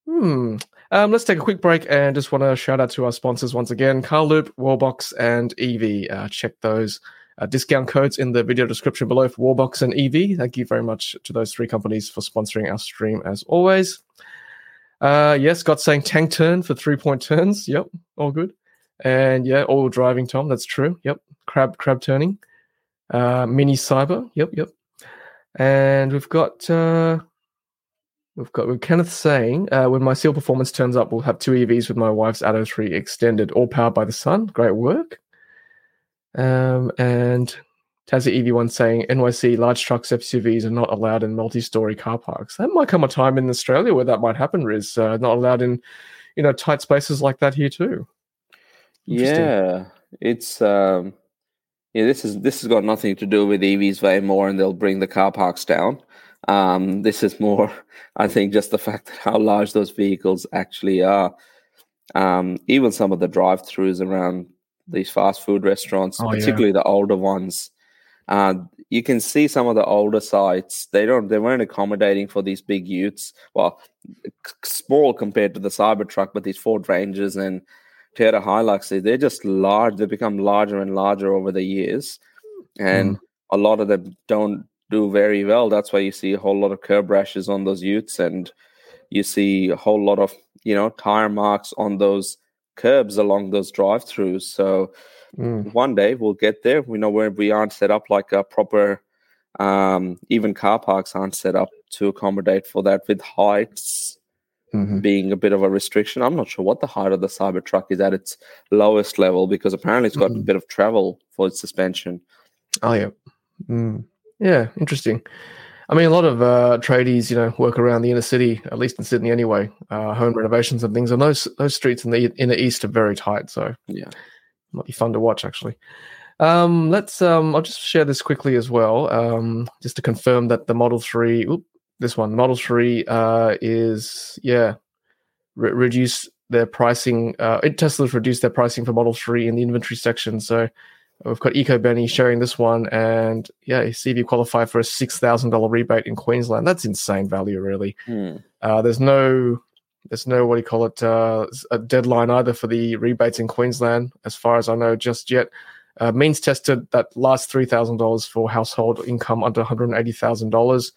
Hmm. Um, let's take a quick break and just want to shout out to our sponsors once again: Carloop, Wallbox, and EV. Uh, check those uh, discount codes in the video description below for Wallbox and EV. Thank you very much to those three companies for sponsoring our stream as always. Uh, yes, Scott saying tank turn for three point turns. Yep, all good. And yeah, all driving, Tom. That's true. Yep, crab crab turning. Uh, mini cyber. Yep, yep. And we've got uh, we've got with Kenneth saying uh, when my seal performance turns up, we'll have two EVs with my wife's Atto three extended, all powered by the sun. Great work. Um, and Tassie EV1 saying NYC large trucks, SUVs are not allowed in multi-story car parks. That might come a time in Australia where that might happen. Riz uh, not allowed in, you know, tight spaces like that here too. Yeah, it's um, yeah. This is this has got nothing to do with EVs way more, and they'll bring the car parks down. Um, this is more, I think, just the fact that how large those vehicles actually are. Um, even some of the drive-throughs around these fast food restaurants, oh, particularly yeah. the older ones. Uh, you can see some of the older sites. They don't. They weren't accommodating for these big utes. Well, small compared to the Cybertruck, but these Ford Rangers and Toyota Hiluxes, they're just large. They become larger and larger over the years, and mm. a lot of them don't do very well. That's why you see a whole lot of curb rashes on those utes, and you see a whole lot of you know tire marks on those curbs along those drive-throughs. So mm. one day we'll get there. We know where we aren't set up like a proper, um, even car parks aren't set up to accommodate for that with heights mm-hmm. being a bit of a restriction. I'm not sure what the height of the Cybertruck is at its lowest level because apparently it's got mm-hmm. a bit of travel for its suspension. Oh yeah, mm. yeah, interesting. I mean, a lot of uh, tradies, you know, work around the inner city, at least in Sydney anyway, uh, home renovations and things. And those those streets in the in the east are very tight. So yeah, might be fun to watch actually. Um, let's. Um, I'll just share this quickly as well, um, just to confirm that the Model Three, oop, this one, Model Three, uh, is yeah, re- reduce their pricing. Uh, Tesla's reduced their pricing for Model Three in the inventory section. So We've got Eco Benny sharing this one, and yeah, see if you qualify for a six thousand dollar rebate in Queensland. That's insane value, really. Hmm. Uh, there's no, there's no what do you call it, uh, a deadline either for the rebates in Queensland, as far as I know, just yet. Uh, means tested that last three thousand dollars for household income under one hundred eighty thousand dollars.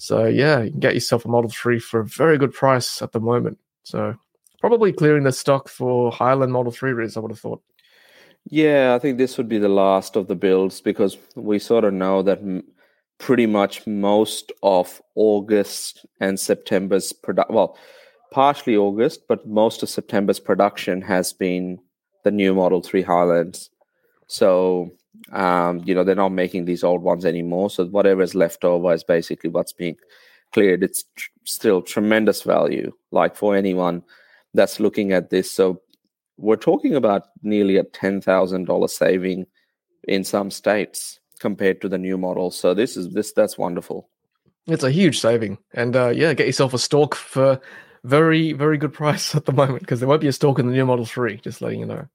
So yeah, you can get yourself a Model Three for a very good price at the moment. So probably clearing the stock for Highland Model Three rigs, I would have thought. Yeah, I think this would be the last of the builds because we sort of know that pretty much most of August and September's product, well, partially August, but most of September's production has been the new Model 3 Highlands. So, um, you know, they're not making these old ones anymore. So, whatever is left over is basically what's being cleared. It's tr- still tremendous value, like for anyone that's looking at this. So, we're talking about nearly a $10,000 saving in some states compared to the new model. So this is this that's wonderful. It's a huge saving. And uh, yeah, get yourself a stalk for very very good price at the moment because there won't be a stalk in the new Model 3, just letting you know.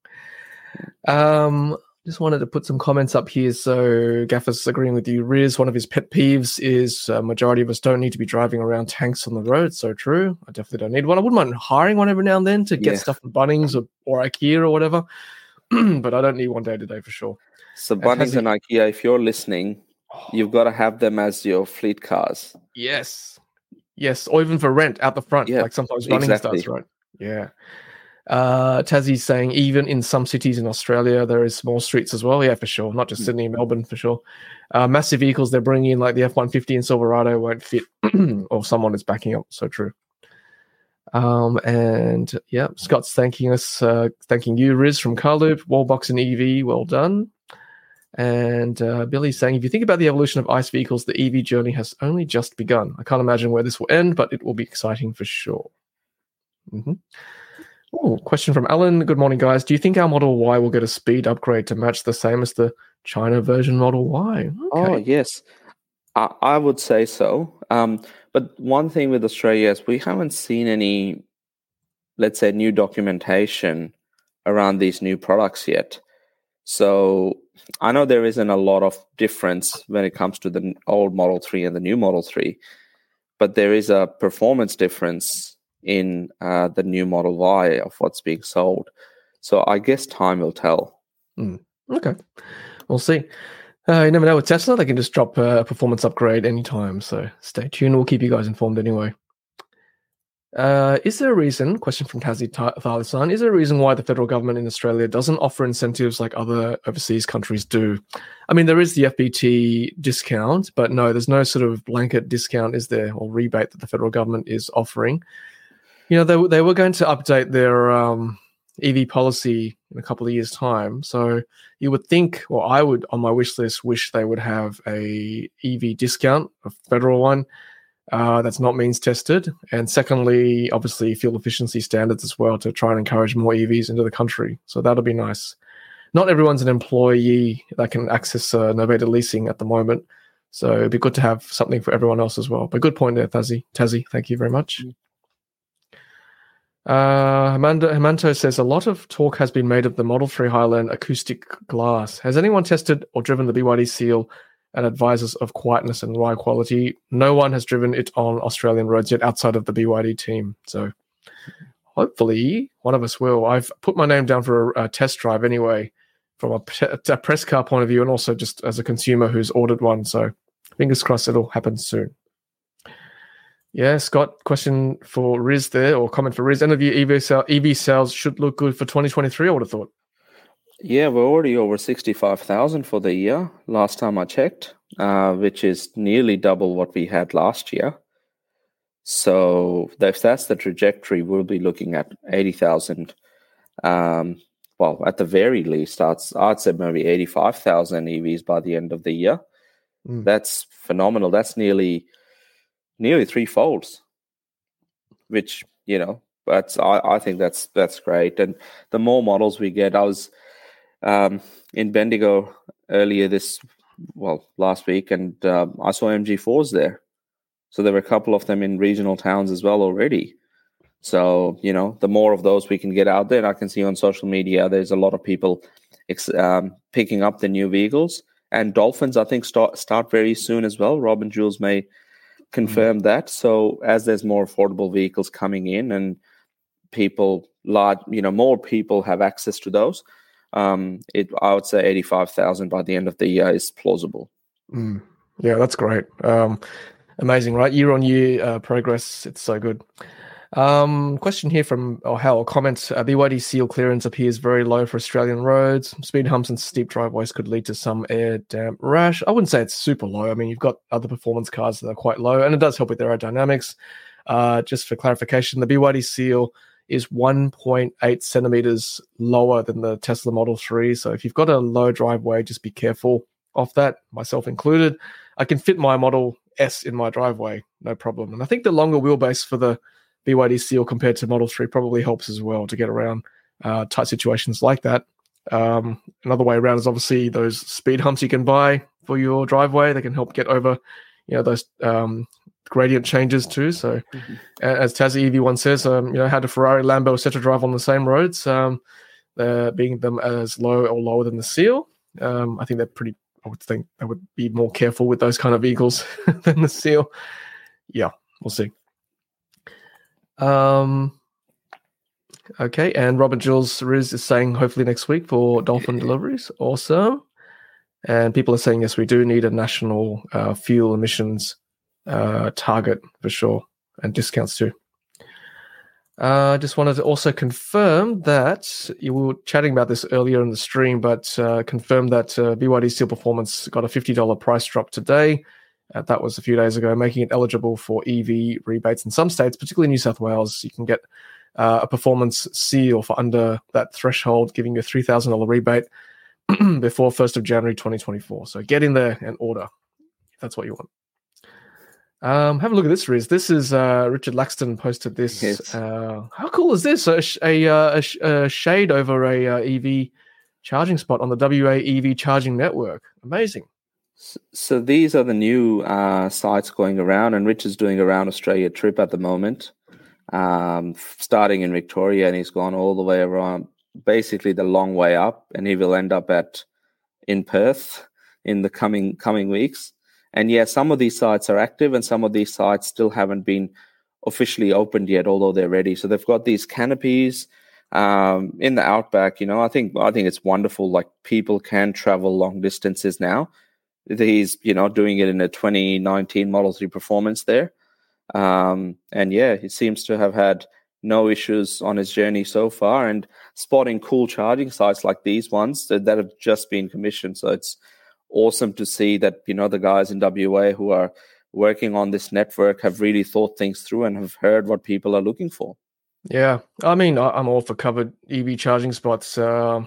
Um just wanted to put some comments up here. So Gaffer's agreeing with you. Riz, one of his pet peeves is uh, majority of us don't need to be driving around tanks on the road. So true. I definitely don't need one. I wouldn't mind hiring one every now and then to get yeah. stuff from Bunnings or, or IKEA or whatever. but I don't need one day to day for sure. So Bunnings and, and IKEA, if you're listening, oh. you've got to have them as your fleet cars. Yes. Yes. Or even for rent out the front, yeah, like sometimes Bunnings exactly. does, right? Yeah. Uh, Tassie's saying even in some cities in Australia there is small streets as well. Yeah, for sure. Not just Sydney and Melbourne for sure. Uh, massive vehicles they're bringing in like the F one fifty and Silverado won't fit, or someone is backing up. So true. Um, and yeah, Scott's thanking us, uh, thanking you, Riz from Carloop, Wallbox and EV. Well done. And uh, Billy's saying, if you think about the evolution of ICE vehicles, the EV journey has only just begun. I can't imagine where this will end, but it will be exciting for sure. Mm-hmm. Ooh, question from Alan. Good morning, guys. Do you think our Model Y will get a speed upgrade to match the same as the China version Model Y? Okay. Oh, yes. I, I would say so. Um, but one thing with Australia is we haven't seen any, let's say, new documentation around these new products yet. So I know there isn't a lot of difference when it comes to the old Model 3 and the new Model 3, but there is a performance difference in uh, the new Model Y of what's being sold. So I guess time will tell. Mm. Okay, we'll see. Uh, you never know with Tesla; they can just drop a performance upgrade anytime. So stay tuned. We'll keep you guys informed anyway. Uh, is there a reason? Question from Kazi Thalisan. Is there a reason why the federal government in Australia doesn't offer incentives like other overseas countries do? I mean, there is the FBT discount, but no, there's no sort of blanket discount, is there, or rebate that the federal government is offering? You know, they they were going to update their um, EV policy in a couple of years' time, so you would think, or I would, on my wish list, wish they would have a EV discount, a federal one uh, that's not means tested. And secondly, obviously, fuel efficiency standards as well to try and encourage more EVs into the country. So that'll be nice. Not everyone's an employee that can access uh, novated leasing at the moment. So it'd be good to have something for everyone else as well. But good point there, Tazzy. Tazzy, thank you very much. Uh, Hamanto says a lot of talk has been made of the Model 3 Highland acoustic glass. Has anyone tested or driven the BYD Seal and advises of quietness and ride quality. No one has driven it on Australian roads yet outside of the BYD team. So hopefully one of us will. I've put my name down for a, a test drive anyway, from a, a, press car point of view, and also just as a consumer who's ordered one. So fingers crossed it'll happen soon. Yeah, Scott, question for Riz there, or comment for Riz. End of year EV, sale, EV sales should look good for 2023, I would have thought. Yeah, we're already over 65,000 for the year, last time I checked, uh, which is nearly double what we had last year. So if that's the trajectory, we'll be looking at 80,000. Um, well, at the very least, I'd, I'd say maybe 85,000 EVs by the end of the year. Mm. That's phenomenal. That's nearly nearly three folds, which, you know, that's I, I think that's that's great. And the more models we get, I was – um, in Bendigo earlier this well last week, and uh, I saw MG4s there. So there were a couple of them in regional towns as well already. So you know, the more of those we can get out there, and I can see on social media there's a lot of people um, picking up the new vehicles. And Dolphins, I think, start start very soon as well. Rob and Jules may confirm mm-hmm. that. So as there's more affordable vehicles coming in, and people large, you know, more people have access to those, um, it I would say eighty five thousand by the end of the year is plausible. Mm. Yeah, that's great. Um, amazing, right? Year on year uh, progress. It's so good. Um, question here from or Hal comment: uh, BYD seal clearance appears very low for Australian roads. Speed humps and steep driveways could lead to some air damp rash. I wouldn't say it's super low. I mean, you've got other performance cars that are quite low, and it does help with aerodynamics. Uh, just for clarification, the BYD seal is 1.8 centimeters lower than the Tesla Model 3. So if you've got a low driveway, just be careful of that, myself included. I can fit my Model S in my driveway, no problem. And I think the longer wheelbase for the BYD Seal compared to Model 3 probably helps as well to get around uh, tight situations like that. Um, another way around is obviously those speed humps you can buy for your driveway. They can help get over, you know, those um, gradient changes too. So, mm-hmm. as Tazzy EV1 says, um, you know, how do Ferrari, Lambo, etc. drive on the same roads? Um, uh, being them as low or lower than the Seal, um, I think they're pretty. I would think they would be more careful with those kind of vehicles than the Seal. Yeah, we'll see. Um. Okay, and Robert Jules Riz is saying hopefully next week for dolphin deliveries. Awesome. And people are saying yes, we do need a national uh, fuel emissions uh, target for sure, and discounts too. Uh, I just wanted to also confirm that you were chatting about this earlier in the stream, but uh, confirm that uh, BYD Seal Performance got a $50 price drop today. Uh, that was a few days ago, making it eligible for EV rebates in some states, particularly New South Wales. You can get uh, a performance seal for under that threshold, giving you a $3,000 rebate before 1st of January 2024. So get in there and order if that's what you want. Um, have a look at this, Riz. This is uh, Richard Laxton posted this. Yes. Uh, how cool is this? A, a, uh, a, a shade over a uh, EV charging spot on the WA EV charging network. Amazing. So these are the new uh, sites going around, and Rich is doing around Australia trip at the moment, um, starting in Victoria, and he's gone all the way around, basically the long way up, and he will end up at in Perth in the coming coming weeks. And yeah, some of these sites are active and some of these sites still haven't been officially opened yet, although they're ready. So they've got these canopies um, in the outback. You know, I think I think it's wonderful. Like people can travel long distances now. He's you know doing it in a 2019 Model 3 performance there, um, and yeah, he seems to have had no issues on his journey so far. And spotting cool charging sites like these ones that, that have just been commissioned, so it's awesome to see that you know the guys in WA who are working on this network have really thought things through and have heard what people are looking for. Yeah, I mean, I'm all for covered EV charging spots. Uh,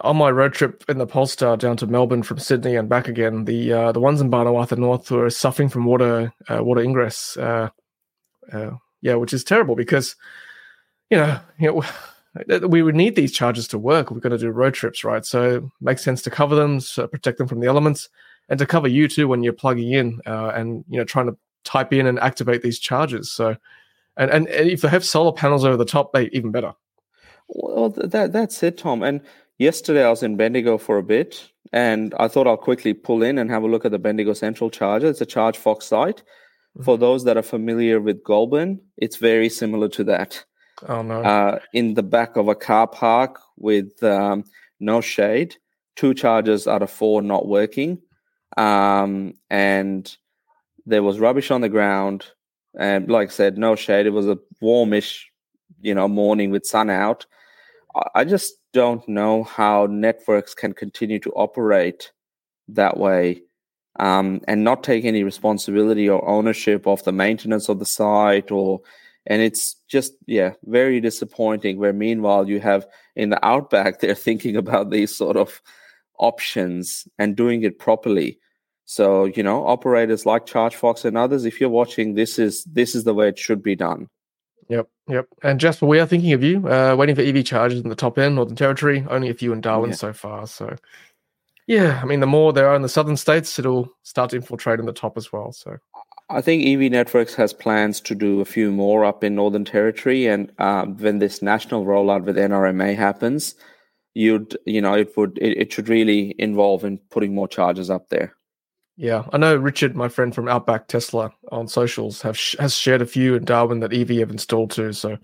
on my road trip in the Polestar down to Melbourne from Sydney and back again, the uh, the ones in Barnawartha North were suffering from water uh, water ingress. Uh, uh, yeah, which is terrible because you know you know we would need these charges to work. We're going to do road trips, right? So it makes sense to cover them, so protect them from the elements, and to cover you too when you're plugging in uh, and you know trying to type in and activate these charges. So, and and if they have solar panels over the top, they even better. Well, that that's it, Tom. And yesterday I was in Bendigo for a bit, and I thought I'll quickly pull in and have a look at the Bendigo Central Charger. It's a ChargeFox site. Mm-hmm. For those that are familiar with Goulburn, it's very similar to that. Oh no! Uh, in the back of a car park with um, no shade, two chargers out of four not working, um, and there was rubbish on the ground. And like I said, no shade. It was a warmish, you know, morning with sun out. I just don't know how networks can continue to operate that way um, and not take any responsibility or ownership of the maintenance of the site or and it's just yeah very disappointing where meanwhile you have in the outback they're thinking about these sort of options and doing it properly. So you know operators like chargefox and others if you're watching this is this is the way it should be done yep yep and jasper we are thinking of you uh, waiting for ev chargers in the top end northern territory only a few in darwin yeah. so far so yeah i mean the more there are in the southern states it'll start to infiltrate in the top as well so I think Evie Networks has plans to do a few more up in Northern Territory, and um, when this national rollout with NRMA happens, you'd you know it would it, it, should really involve in putting more charges up there. Yeah, I know Richard, my friend from Outback Tesla on socials, have sh- has shared a few in Darwin that EV have installed too. So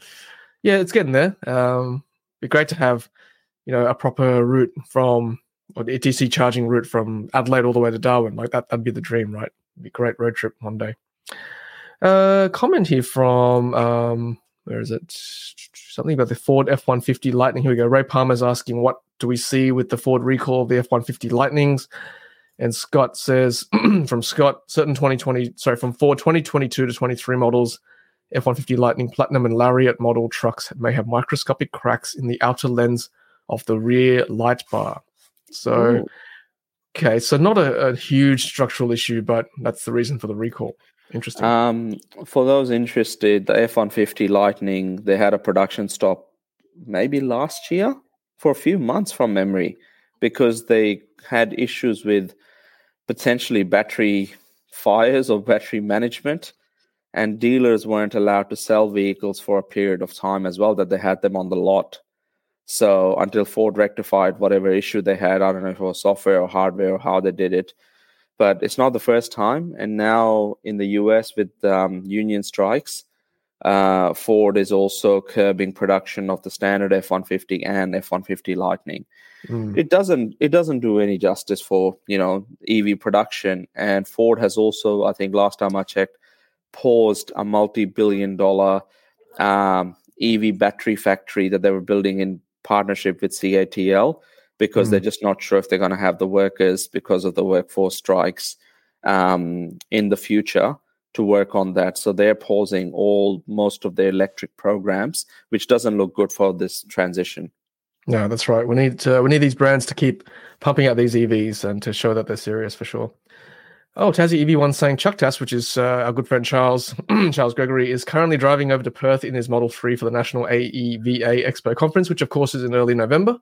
yeah, it's getting there. Um, be great to have you know a proper route from or DC charging route from Adelaide all the way to Darwin. Like that, that'd be the dream, right? be a great road trip one day. Uh, comment here from um, where is it? Something about the Ford F one fifty Lightning. Here we go. Ray Palmer's asking, what do we see with the Ford recall of the F one fifty Lightnings? And Scott says from Scott, certain 2020, sorry, from Ford 2022 to 23 models, F 150 Lightning Platinum and Lariat model trucks may have microscopic cracks in the outer lens of the rear light bar. So, Ooh. Okay, so not a, a, huge structural issue, but that's the reason for the recall. Interesting. Um, for those interested, the F one fifty Lightning they had a production stop maybe last year for a few months from memory because they had issues with potentially battery fires or battery management and dealers weren't allowed to sell vehicles for a period of time as well that they had them on the lot so until Ford rectified whatever issue they had, I don't know if it was software or hardware or how they did it, but it's not the first time. And now in the US with um, union strikes, uh, Ford is also curbing production of the standard F-150 and F-150 Lightning. Mm. It doesn't it doesn't do any justice for you know EV production. And Ford has also, I think, last time I checked, paused a multi-billion dollar um, EV battery factory that they were building in partnership with CATL because mm. they're just not sure if they're going to have the workers because of the workforce strikes um, in the future to work on that. So they're pausing all most of their electric programs, which doesn't look good for this transition. No, that's right. We need to, we need these brands to keep pumping out these EVs and to show that they're serious for sure. Oh, Tassie EV1 saying Chuck Tass, which is uh, our good friend Charles Charles Gregory, is currently driving over to Perth in his Model 3 for the National AEVA Expo Conference, which of course is in early November.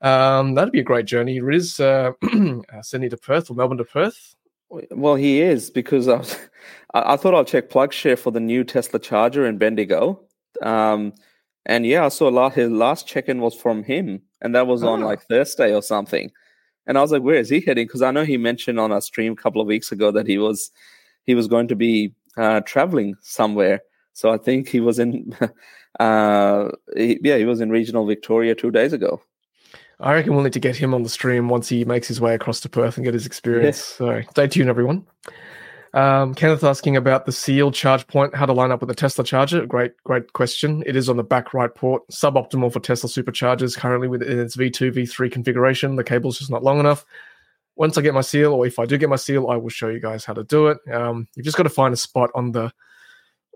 Um, that'd be a great journey. Riz, uh, uh, Sydney to Perth or Melbourne to Perth. Well, he is because I, was, I, thought I'll check PlugShare for the new Tesla charger in Bendigo. Um, and yeah, I saw last, his last check in was from him, and that was on ah. like Thursday or something. And I was like, where is he heading? Because I know he mentioned on our stream a couple of weeks ago that he was he was going to be uh, traveling somewhere. So I think he was in, uh, he, yeah, he was in regional Victoria two days ago. I reckon we'll need to get him on the stream once he makes his way across to Perth and get his experience. So stay tuned, everyone. Um, Kenneth asking about the Seal charge point, how to line up with a Tesla charger. Great, great question. It is on the back right port, suboptimal for Tesla superchargers currently with its V2, V3 configuration. The cable's just not long enough. Once I get my seal, or if I do get my seal, I will show you guys how to do it. Um, you've just got to find a spot on the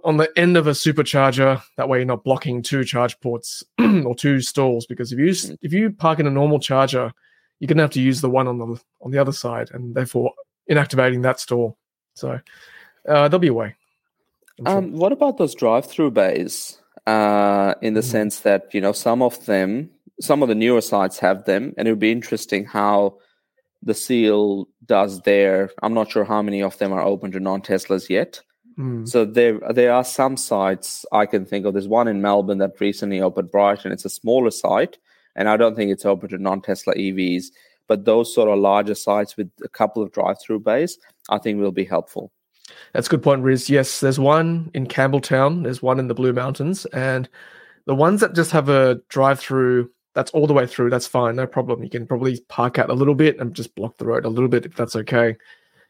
on the end of a supercharger. That way, you're not blocking two charge ports or two stalls. Because if you if you park in a normal charger, you're gonna have to use the one on the on the other side, and therefore inactivating that stall. So uh, there'll be a way. Um, What about those drive-through bays? Uh, in the mm. sense that you know some of them, some of the newer sites have them, and it would be interesting how the seal does there. I'm not sure how many of them are open to non-Teslas yet. Mm. So there, there are some sites I can think of. There's one in Melbourne that recently opened Brighton. It's a smaller site, and I don't think it's open to non-Tesla EVs. But those sort of larger sites with a couple of drive-through bays, I think will be helpful. That's a good point, Riz. Yes, there's one in Campbelltown, there's one in the Blue Mountains, and the ones that just have a drive-through that's all the way through, that's fine, no problem. You can probably park out a little bit and just block the road a little bit if that's okay.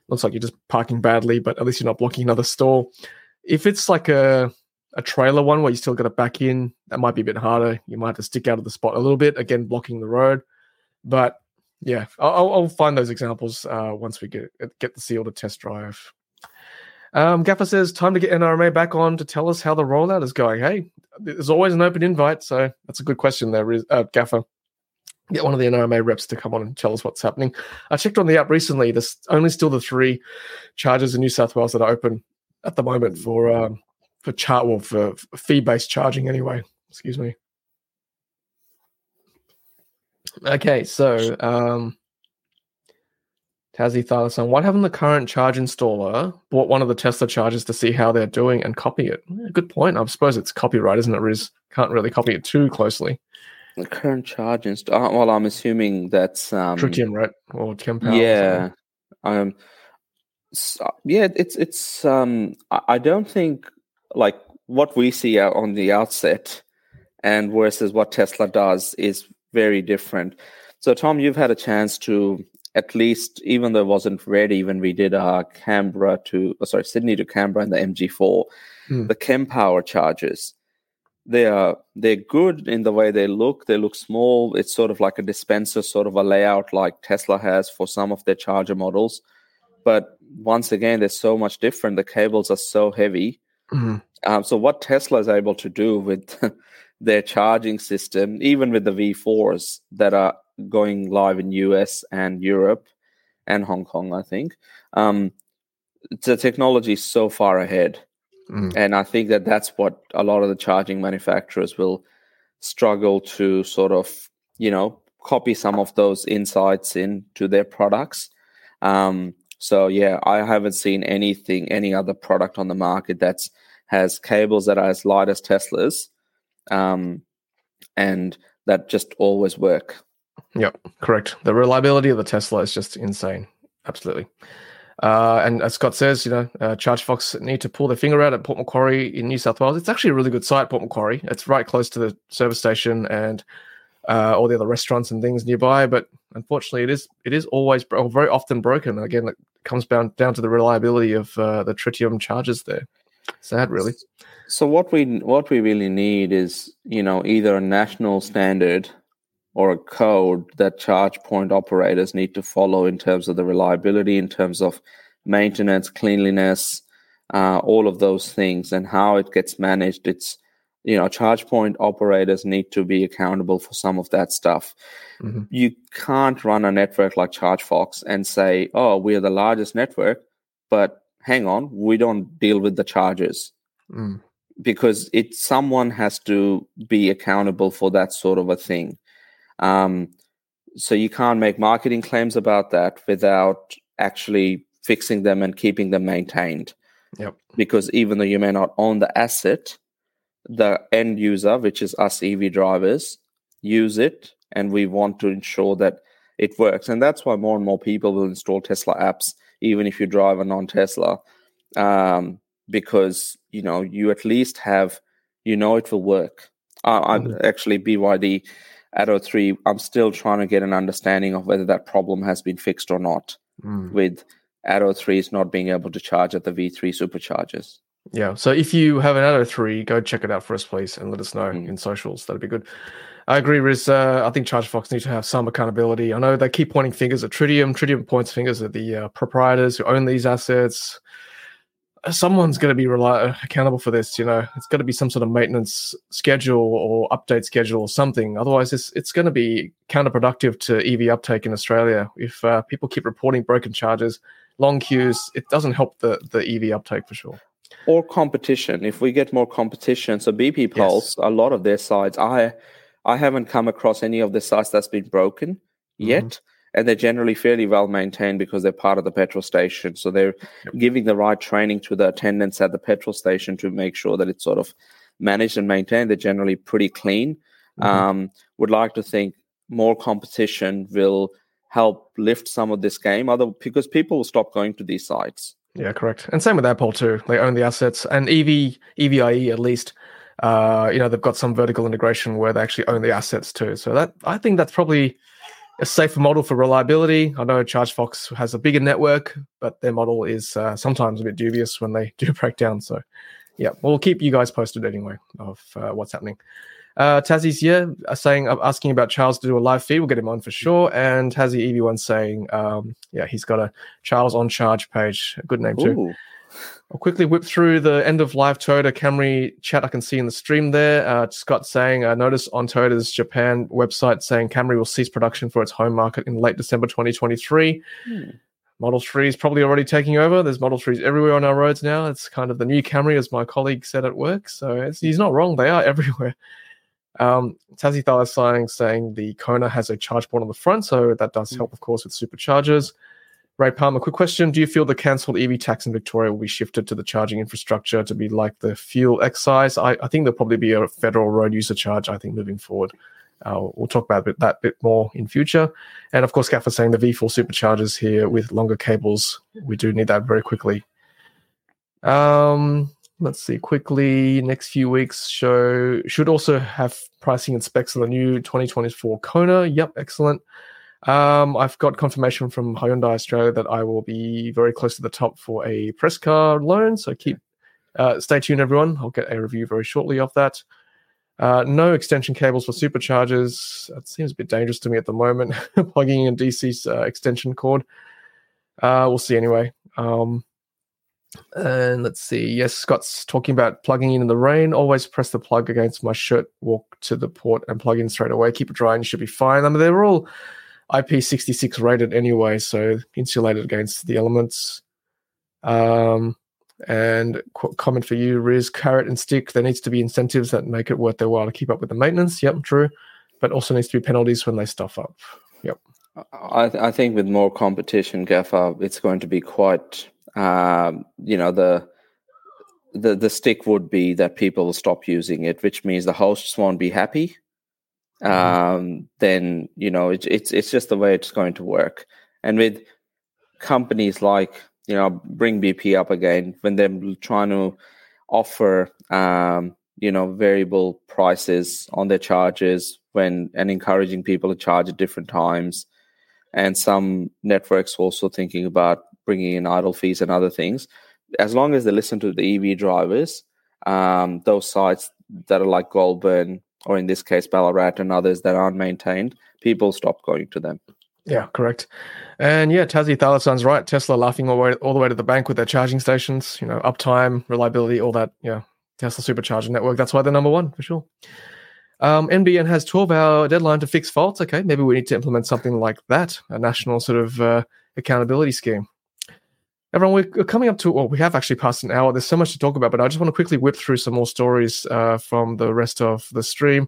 Looks like you're just parking badly, but at least you're not blocking another stall. If it's like a a trailer one where you still got to back in, that might be a bit harder. You might have to stick out of the spot a little bit, again blocking the road. But yeah, I'll, I'll find those examples uh, once we get get the seal to test drive. Um, Gaffer says, time to get NRMA back on to tell us how the rollout is going. Hey, there's always an open invite, so that's a good question there, uh, Gaffer. Get one of the NRMA reps to come on and tell us what's happening. I checked on the app recently. There's only still the three chargers in New South Wales that are open at the moment for um, for chart well for fee based charging anyway. Excuse me. Okay, so um, Tassie Thalasan, why haven't the current charge installer bought one of the Tesla chargers to see how they're doing and copy it? Good point. I suppose it's copyright, isn't it, Riz? Can't really copy it too closely. The current charge installer. Well, I'm assuming that's um, Tritium, right? Or Kempower. Yeah. Um. So, yeah, it's it's. Um. I don't think like what we see on the outset, and versus what Tesla does is very different. So, Tom, you've had a chance to at least, even though it wasn't ready when we did our Canberra to, oh, sorry, Sydney to Canberra in the MG4, mm. the power chargers, they are they're good in the way they look. They look small. It's sort of like a dispenser, sort of a layout like Tesla has for some of their charger models. But once again, they're so much different. The cables are so heavy. Mm-hmm. Um, so what Tesla is able to do with their charging system, even with the V4s that are going live in US and Europe and Hong Kong, I think. Um, the technology is so far ahead. Mm. And I think that that's what a lot of the charging manufacturers will struggle to sort of, you know, copy some of those insights into their products. Um, so yeah, I haven't seen anything, any other product on the market that's has cables that are as light as Tesla's, um, and that just always work. Yep, correct. The reliability of the Tesla is just insane. Absolutely. Uh, and as Scott says, you know, uh, ChargeFox need to pull their finger out at Port Macquarie in New South Wales. It's actually a really good site, Port Macquarie. It's right close to the service station and uh, all the other restaurants and things nearby. But unfortunately, it is it is always bro- very often broken. And Again, it comes down down to the reliability of uh, the tritium charges there. Sad, really. So what we what we really need is you know either a national standard or a code that charge point operators need to follow in terms of the reliability, in terms of maintenance, cleanliness, uh, all of those things, and how it gets managed. It's you know charge point operators need to be accountable for some of that stuff. Mm-hmm. You can't run a network like ChargeFox and say, "Oh, we are the largest network," but hang on, we don't deal with the charges. Mm because it someone has to be accountable for that sort of a thing. Um, so you can't make marketing claims about that without actually fixing them and keeping them maintained. Yep. Because even though you may not own the asset, the end user, which is us EV drivers, use it, and we want to ensure that it works. And that's why more and more people will install Tesla apps, even if you drive a non-Tesla. Um, because you know you at least have you know it will work. Uh, I'm mm-hmm. actually BYD Atto 3. I'm still trying to get an understanding of whether that problem has been fixed or not mm. with Atto 3s not being able to charge at the V3 superchargers. Yeah. So if you have an Atto 3, go check it out for us, please, and let us know mm. in socials. That'd be good. I agree, Riz. Uh, I think ChargeFox needs to have some accountability. I know they keep pointing fingers at Tritium. Tritium points fingers at the uh, proprietors who own these assets someone's going to be rely- accountable for this. You know, it's got to be some sort of maintenance schedule or update schedule or something. Otherwise, it's it's going to be counterproductive to EV uptake in Australia. If uh, people keep reporting broken charges, long queues, it doesn't help the the EV uptake for sure. Or competition. If we get more competition, so BP Pulse, yes. a lot of their sites, I I haven't come across any of the sites that's been broken mm-hmm. And they're generally fairly well maintained because they're part of the petrol station. So they're yep. giving the right training to the attendants at the petrol station to make sure that it's sort of managed and maintained. They're generally pretty clean. Mm-hmm. Um, would like to think more competition will help lift some of this game, other because people will stop going to these sites. Yeah, correct. And same with Apple too. They own the assets, and EV EVIE at least. Uh, you know, they've got some vertical integration where they actually own the assets too. So that I think that's probably a safer model for reliability. I know ChargeFox has a bigger network, but their model is uh, sometimes a bit dubious when they do break down. So, yeah, we'll keep you guys posted anyway of uh, what's happening. Uh, yeah uh, saying uh, asking about Charles to do a live feed. We'll get him on for sure. And Tazzy EV1 saying, um, yeah, he's got a Charles on charge page. A good name too. I'll quickly whip through the end of live Toyota Camry chat I can see in the stream there. Uh, Scott saying, uh, notice on Toyota's Japan website saying Camry will cease production for its home market in late December 2023. Hmm. Model 3 is probably already taking over. There's Model 3s everywhere on our roads now. It's kind of the new Camry, as my colleague said at work. So he's not wrong. They are everywhere. Um, Tassie Thaler saying, saying the Kona has a charge port on the front. So that does hmm. help, of course, with superchargers. Ray Palmer, quick question. Do you feel the cancelled EV tax in Victoria will be shifted to the charging infrastructure to be like the fuel excise? I, I think there'll probably be a federal road user charge, I think, moving forward. Uh, we'll talk about that bit more in future. And of course, Gaffer saying the V4 superchargers here with longer cables. We do need that very quickly. Um, let's see quickly. Next few weeks show should also have pricing and specs on the new 2024 Kona. Yep, excellent. Um, I've got confirmation from Hyundai Australia that I will be very close to the top for a press car loan. So keep uh, stay tuned, everyone. I'll get a review very shortly of that. Uh, no extension cables for superchargers. That seems a bit dangerous to me at the moment. Plugging in DC's uh, extension cord. Uh, we'll see anyway. Um, and let's see. Yes, Scott's talking about plugging in in the rain. Always press the plug against my shirt, walk to the port, and plug in straight away. Keep it dry, and you should be fine. I mean, they're all IP66 rated anyway, so insulated against the elements. Um, and qu- comment for you, Riz, carrot and stick. There needs to be incentives that make it worth their while to keep up with the maintenance. Yep, true. But also needs to be penalties when they stuff up. Yep. I, th- I think with more competition, Gaffer, it's going to be quite, um, you know, the the the stick would be that people will stop using it, which means the hosts won't be happy. Um, then you know it's it's it's just the way it's going to work. And with companies like you know bring BP up again when they're trying to offer um, you know variable prices on their charges when and encouraging people to charge at different times, and some networks also thinking about bringing in idle fees and other things. as long as they listen to the EV drivers, um, those sites that are like Goulburn or in this case Ballarat and others that aren't maintained, people stop going to them. Yeah, correct. And yeah, Tassie Thalassan's right. Tesla laughing all the, way, all the way to the bank with their charging stations, you know, uptime, reliability, all that. Yeah, Tesla supercharger network. That's why they're number one for sure. Um, NBN has 12 hour deadline to fix faults. Okay, maybe we need to implement something like that, a national sort of uh, accountability scheme. Everyone, we're coming up to, well, we have actually passed an hour. There's so much to talk about, but I just want to quickly whip through some more stories uh, from the rest of the stream.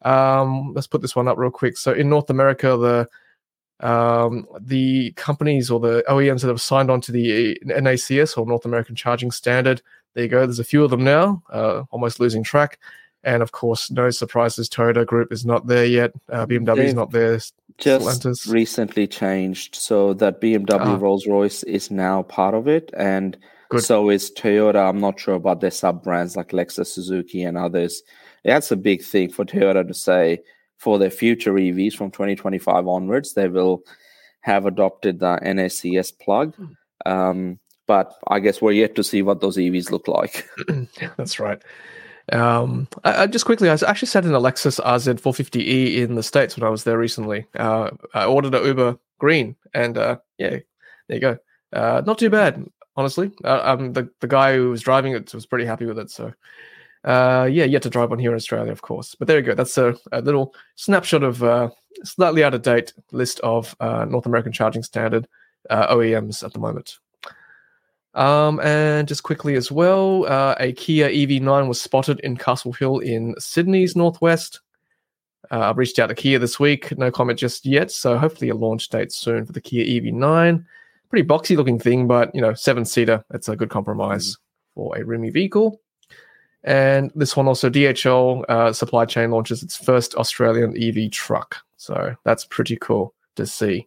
Um, let's put this one up real quick. So in North America, the um, the companies or the OEMs that have signed on to the NACS or North American Charging Standard, there you go. There's a few of them now, uh, almost losing track. And of course, no surprises, Toyota Group is not there yet. Uh, BMW is not there. Just recently changed so that BMW ah. Rolls Royce is now part of it, and Good. so is Toyota. I'm not sure about their sub brands like Lexus, Suzuki, and others. That's a big thing for Toyota to say for their future EVs from 2025 onwards. They will have adopted the NACS plug. Hmm. Um, but I guess we're yet to see what those EVs look like. That's right. Um, I, I, just quickly, I actually sat in a Lexus RZ450e in the States when I was there recently. Uh, I ordered a Uber Green, and uh, yeah, there you go. Uh, not too bad, honestly. Uh, um, the the guy who was driving it was pretty happy with it. So, uh, yeah, yet to drive one here in Australia, of course. But there you go. That's a, a little snapshot of uh, slightly out of date list of uh, North American charging standard OEMs at the moment. Um, and just quickly as well, uh, a Kia EV9 was spotted in Castle Hill in Sydney's northwest. Uh, I've reached out to Kia this week. No comment just yet. So hopefully a launch date soon for the Kia EV9. Pretty boxy looking thing, but you know, seven seater. It's a good compromise mm. for a roomy vehicle. And this one also, DHL uh, supply chain launches its first Australian EV truck. So that's pretty cool to see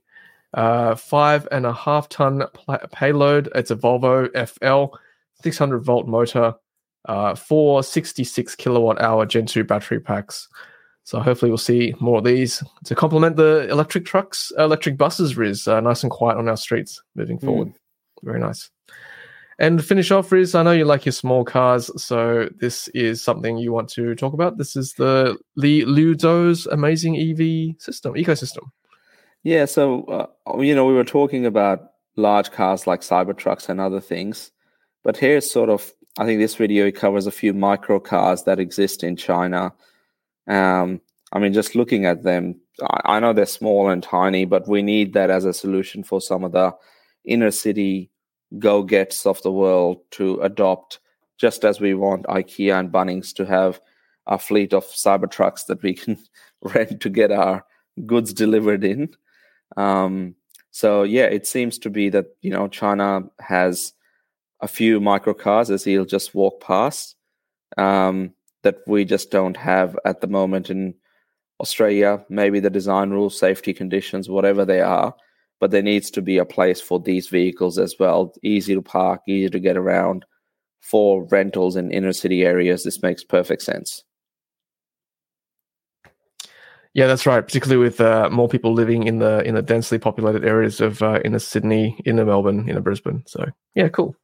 uh, five and a half ton pl- payload. It's a Volvo FL, 600 volt motor, uh, four 66 kilowatt hour Gen 2 battery packs. So hopefully we'll see more of these to complement the electric trucks, electric buses, Riz, uh, nice and quiet on our streets moving hmm. forward. Mm. Very nice. And to finish off, Riz, I know you like your small cars, so this is something you want to talk about. This is the Li Ludo's amazing EV system, ecosystem. Yeah, so uh, you know we were talking about large cars like Cybertrucks and other things, but here's sort of I think this video covers a few micro cars that exist in China. Um, I mean, just looking at them, I, I know they're small and tiny, but we need that as a solution for some of the inner city go gets of the world to adopt, just as we want IKEA and Bunnings to have a fleet of Cybertrucks that we can rent to get our goods delivered in. Um, so yeah, it seems to be that you know China has a few micro cars as he'll just walk past um, that we just don't have at the moment in Australia. Maybe the design rules, safety conditions, whatever they are, but there needs to be a place for these vehicles as well. Easy to park, easy to get around for rentals in inner city areas. This makes perfect sense. Yeah, that's right. Particularly with uh, more people living in the in the densely populated areas of uh, in the Sydney, in the Melbourne, in the Brisbane. So yeah, cool.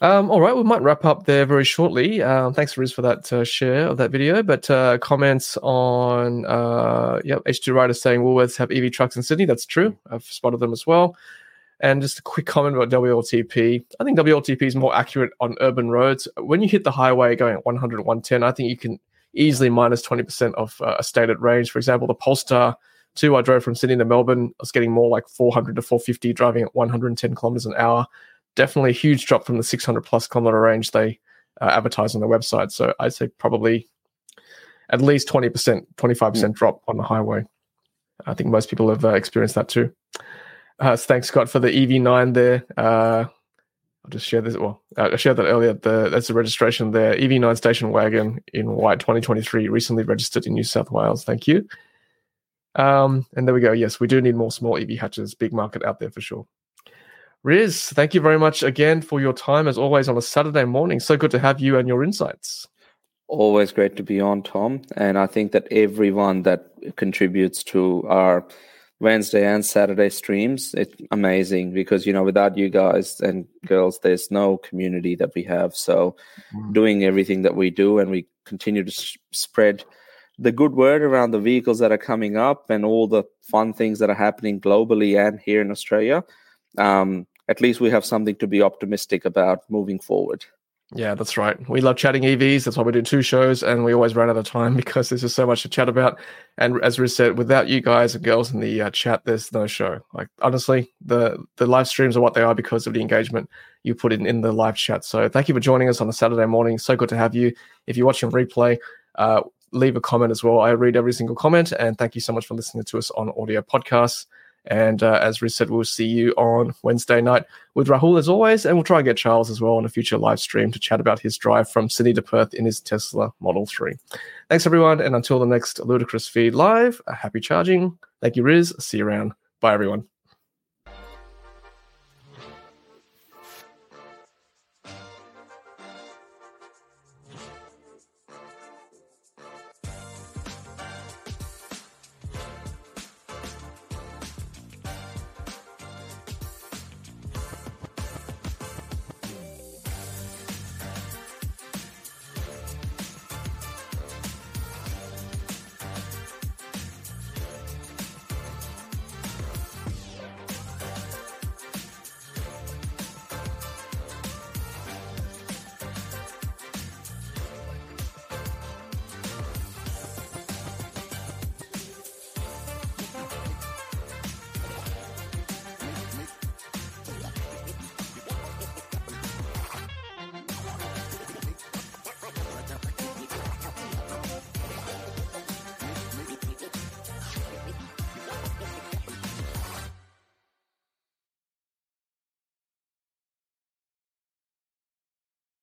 Um, all right, we might wrap up there very shortly. Um, thanks, Riz, for that uh, share of that video. But uh, comments on, uh, yep, H2 Rider saying Woolworths have EV trucks in Sydney. That's true. I've spotted them as well. And just a quick comment about WLTP. I think WLTP is more accurate on urban roads. When you hit the highway going at 100, 110, I think you can easily minus 20% of uh, a stated range. For example, the Polestar 2 I drove from Sydney to Melbourne, I was getting more like 400 to 450 driving at 110 kilometers an hour. Definitely a huge drop from the 600 plus kilometer range they uh, advertise on their website. So I'd say probably at least 20%, 25% mm. drop on the highway. I think most people have uh, experienced that too. Uh, so thanks, Scott, for the EV9 there. I'll just share this. Well, uh, I shared that earlier. The, that's the registration there. EV9 station wagon in white 2023, recently registered in New South Wales. Thank you. Um, and there we go. Yes, we do need more small EV hatches. Big market out there for sure. Riz, thank you very much again for your time, as always, on a Saturday morning. So good to have you and your insights. Always great to be on, Tom. And I think that everyone that contributes to our Wednesday and Saturday streams. It's amazing because you know without you guys and girls, there's no community that we have. So mm. doing everything that we do, and we continue to s- spread the good word around the vehicles that are coming up and all the fun things that are happening globally and here in Australia. Um, at least we have something to be optimistic about moving forward. Yeah, that's right. We love chatting EVs. That's why we do two shows, and we always run out of time because there's just so much to chat about. And as Riz said, without you guys and girls in the uh, chat, there's no show. Like honestly, the the live streams are what they are because of the engagement you put in in the live chat. So thank you for joining us on a Saturday morning. So good to have you. If you're watching replay, uh, leave a comment as well. I read every single comment, and thank you so much for listening to us on audio podcasts. And uh, as Riz said, we'll see you on Wednesday night with Rahul as always. And we'll try and get Charles as well on a future live stream to chat about his drive from Sydney to Perth in his Tesla Model 3. Thanks, everyone. And until the next Ludicrous Feed live, happy charging. Thank you, Riz. See you around. Bye, everyone.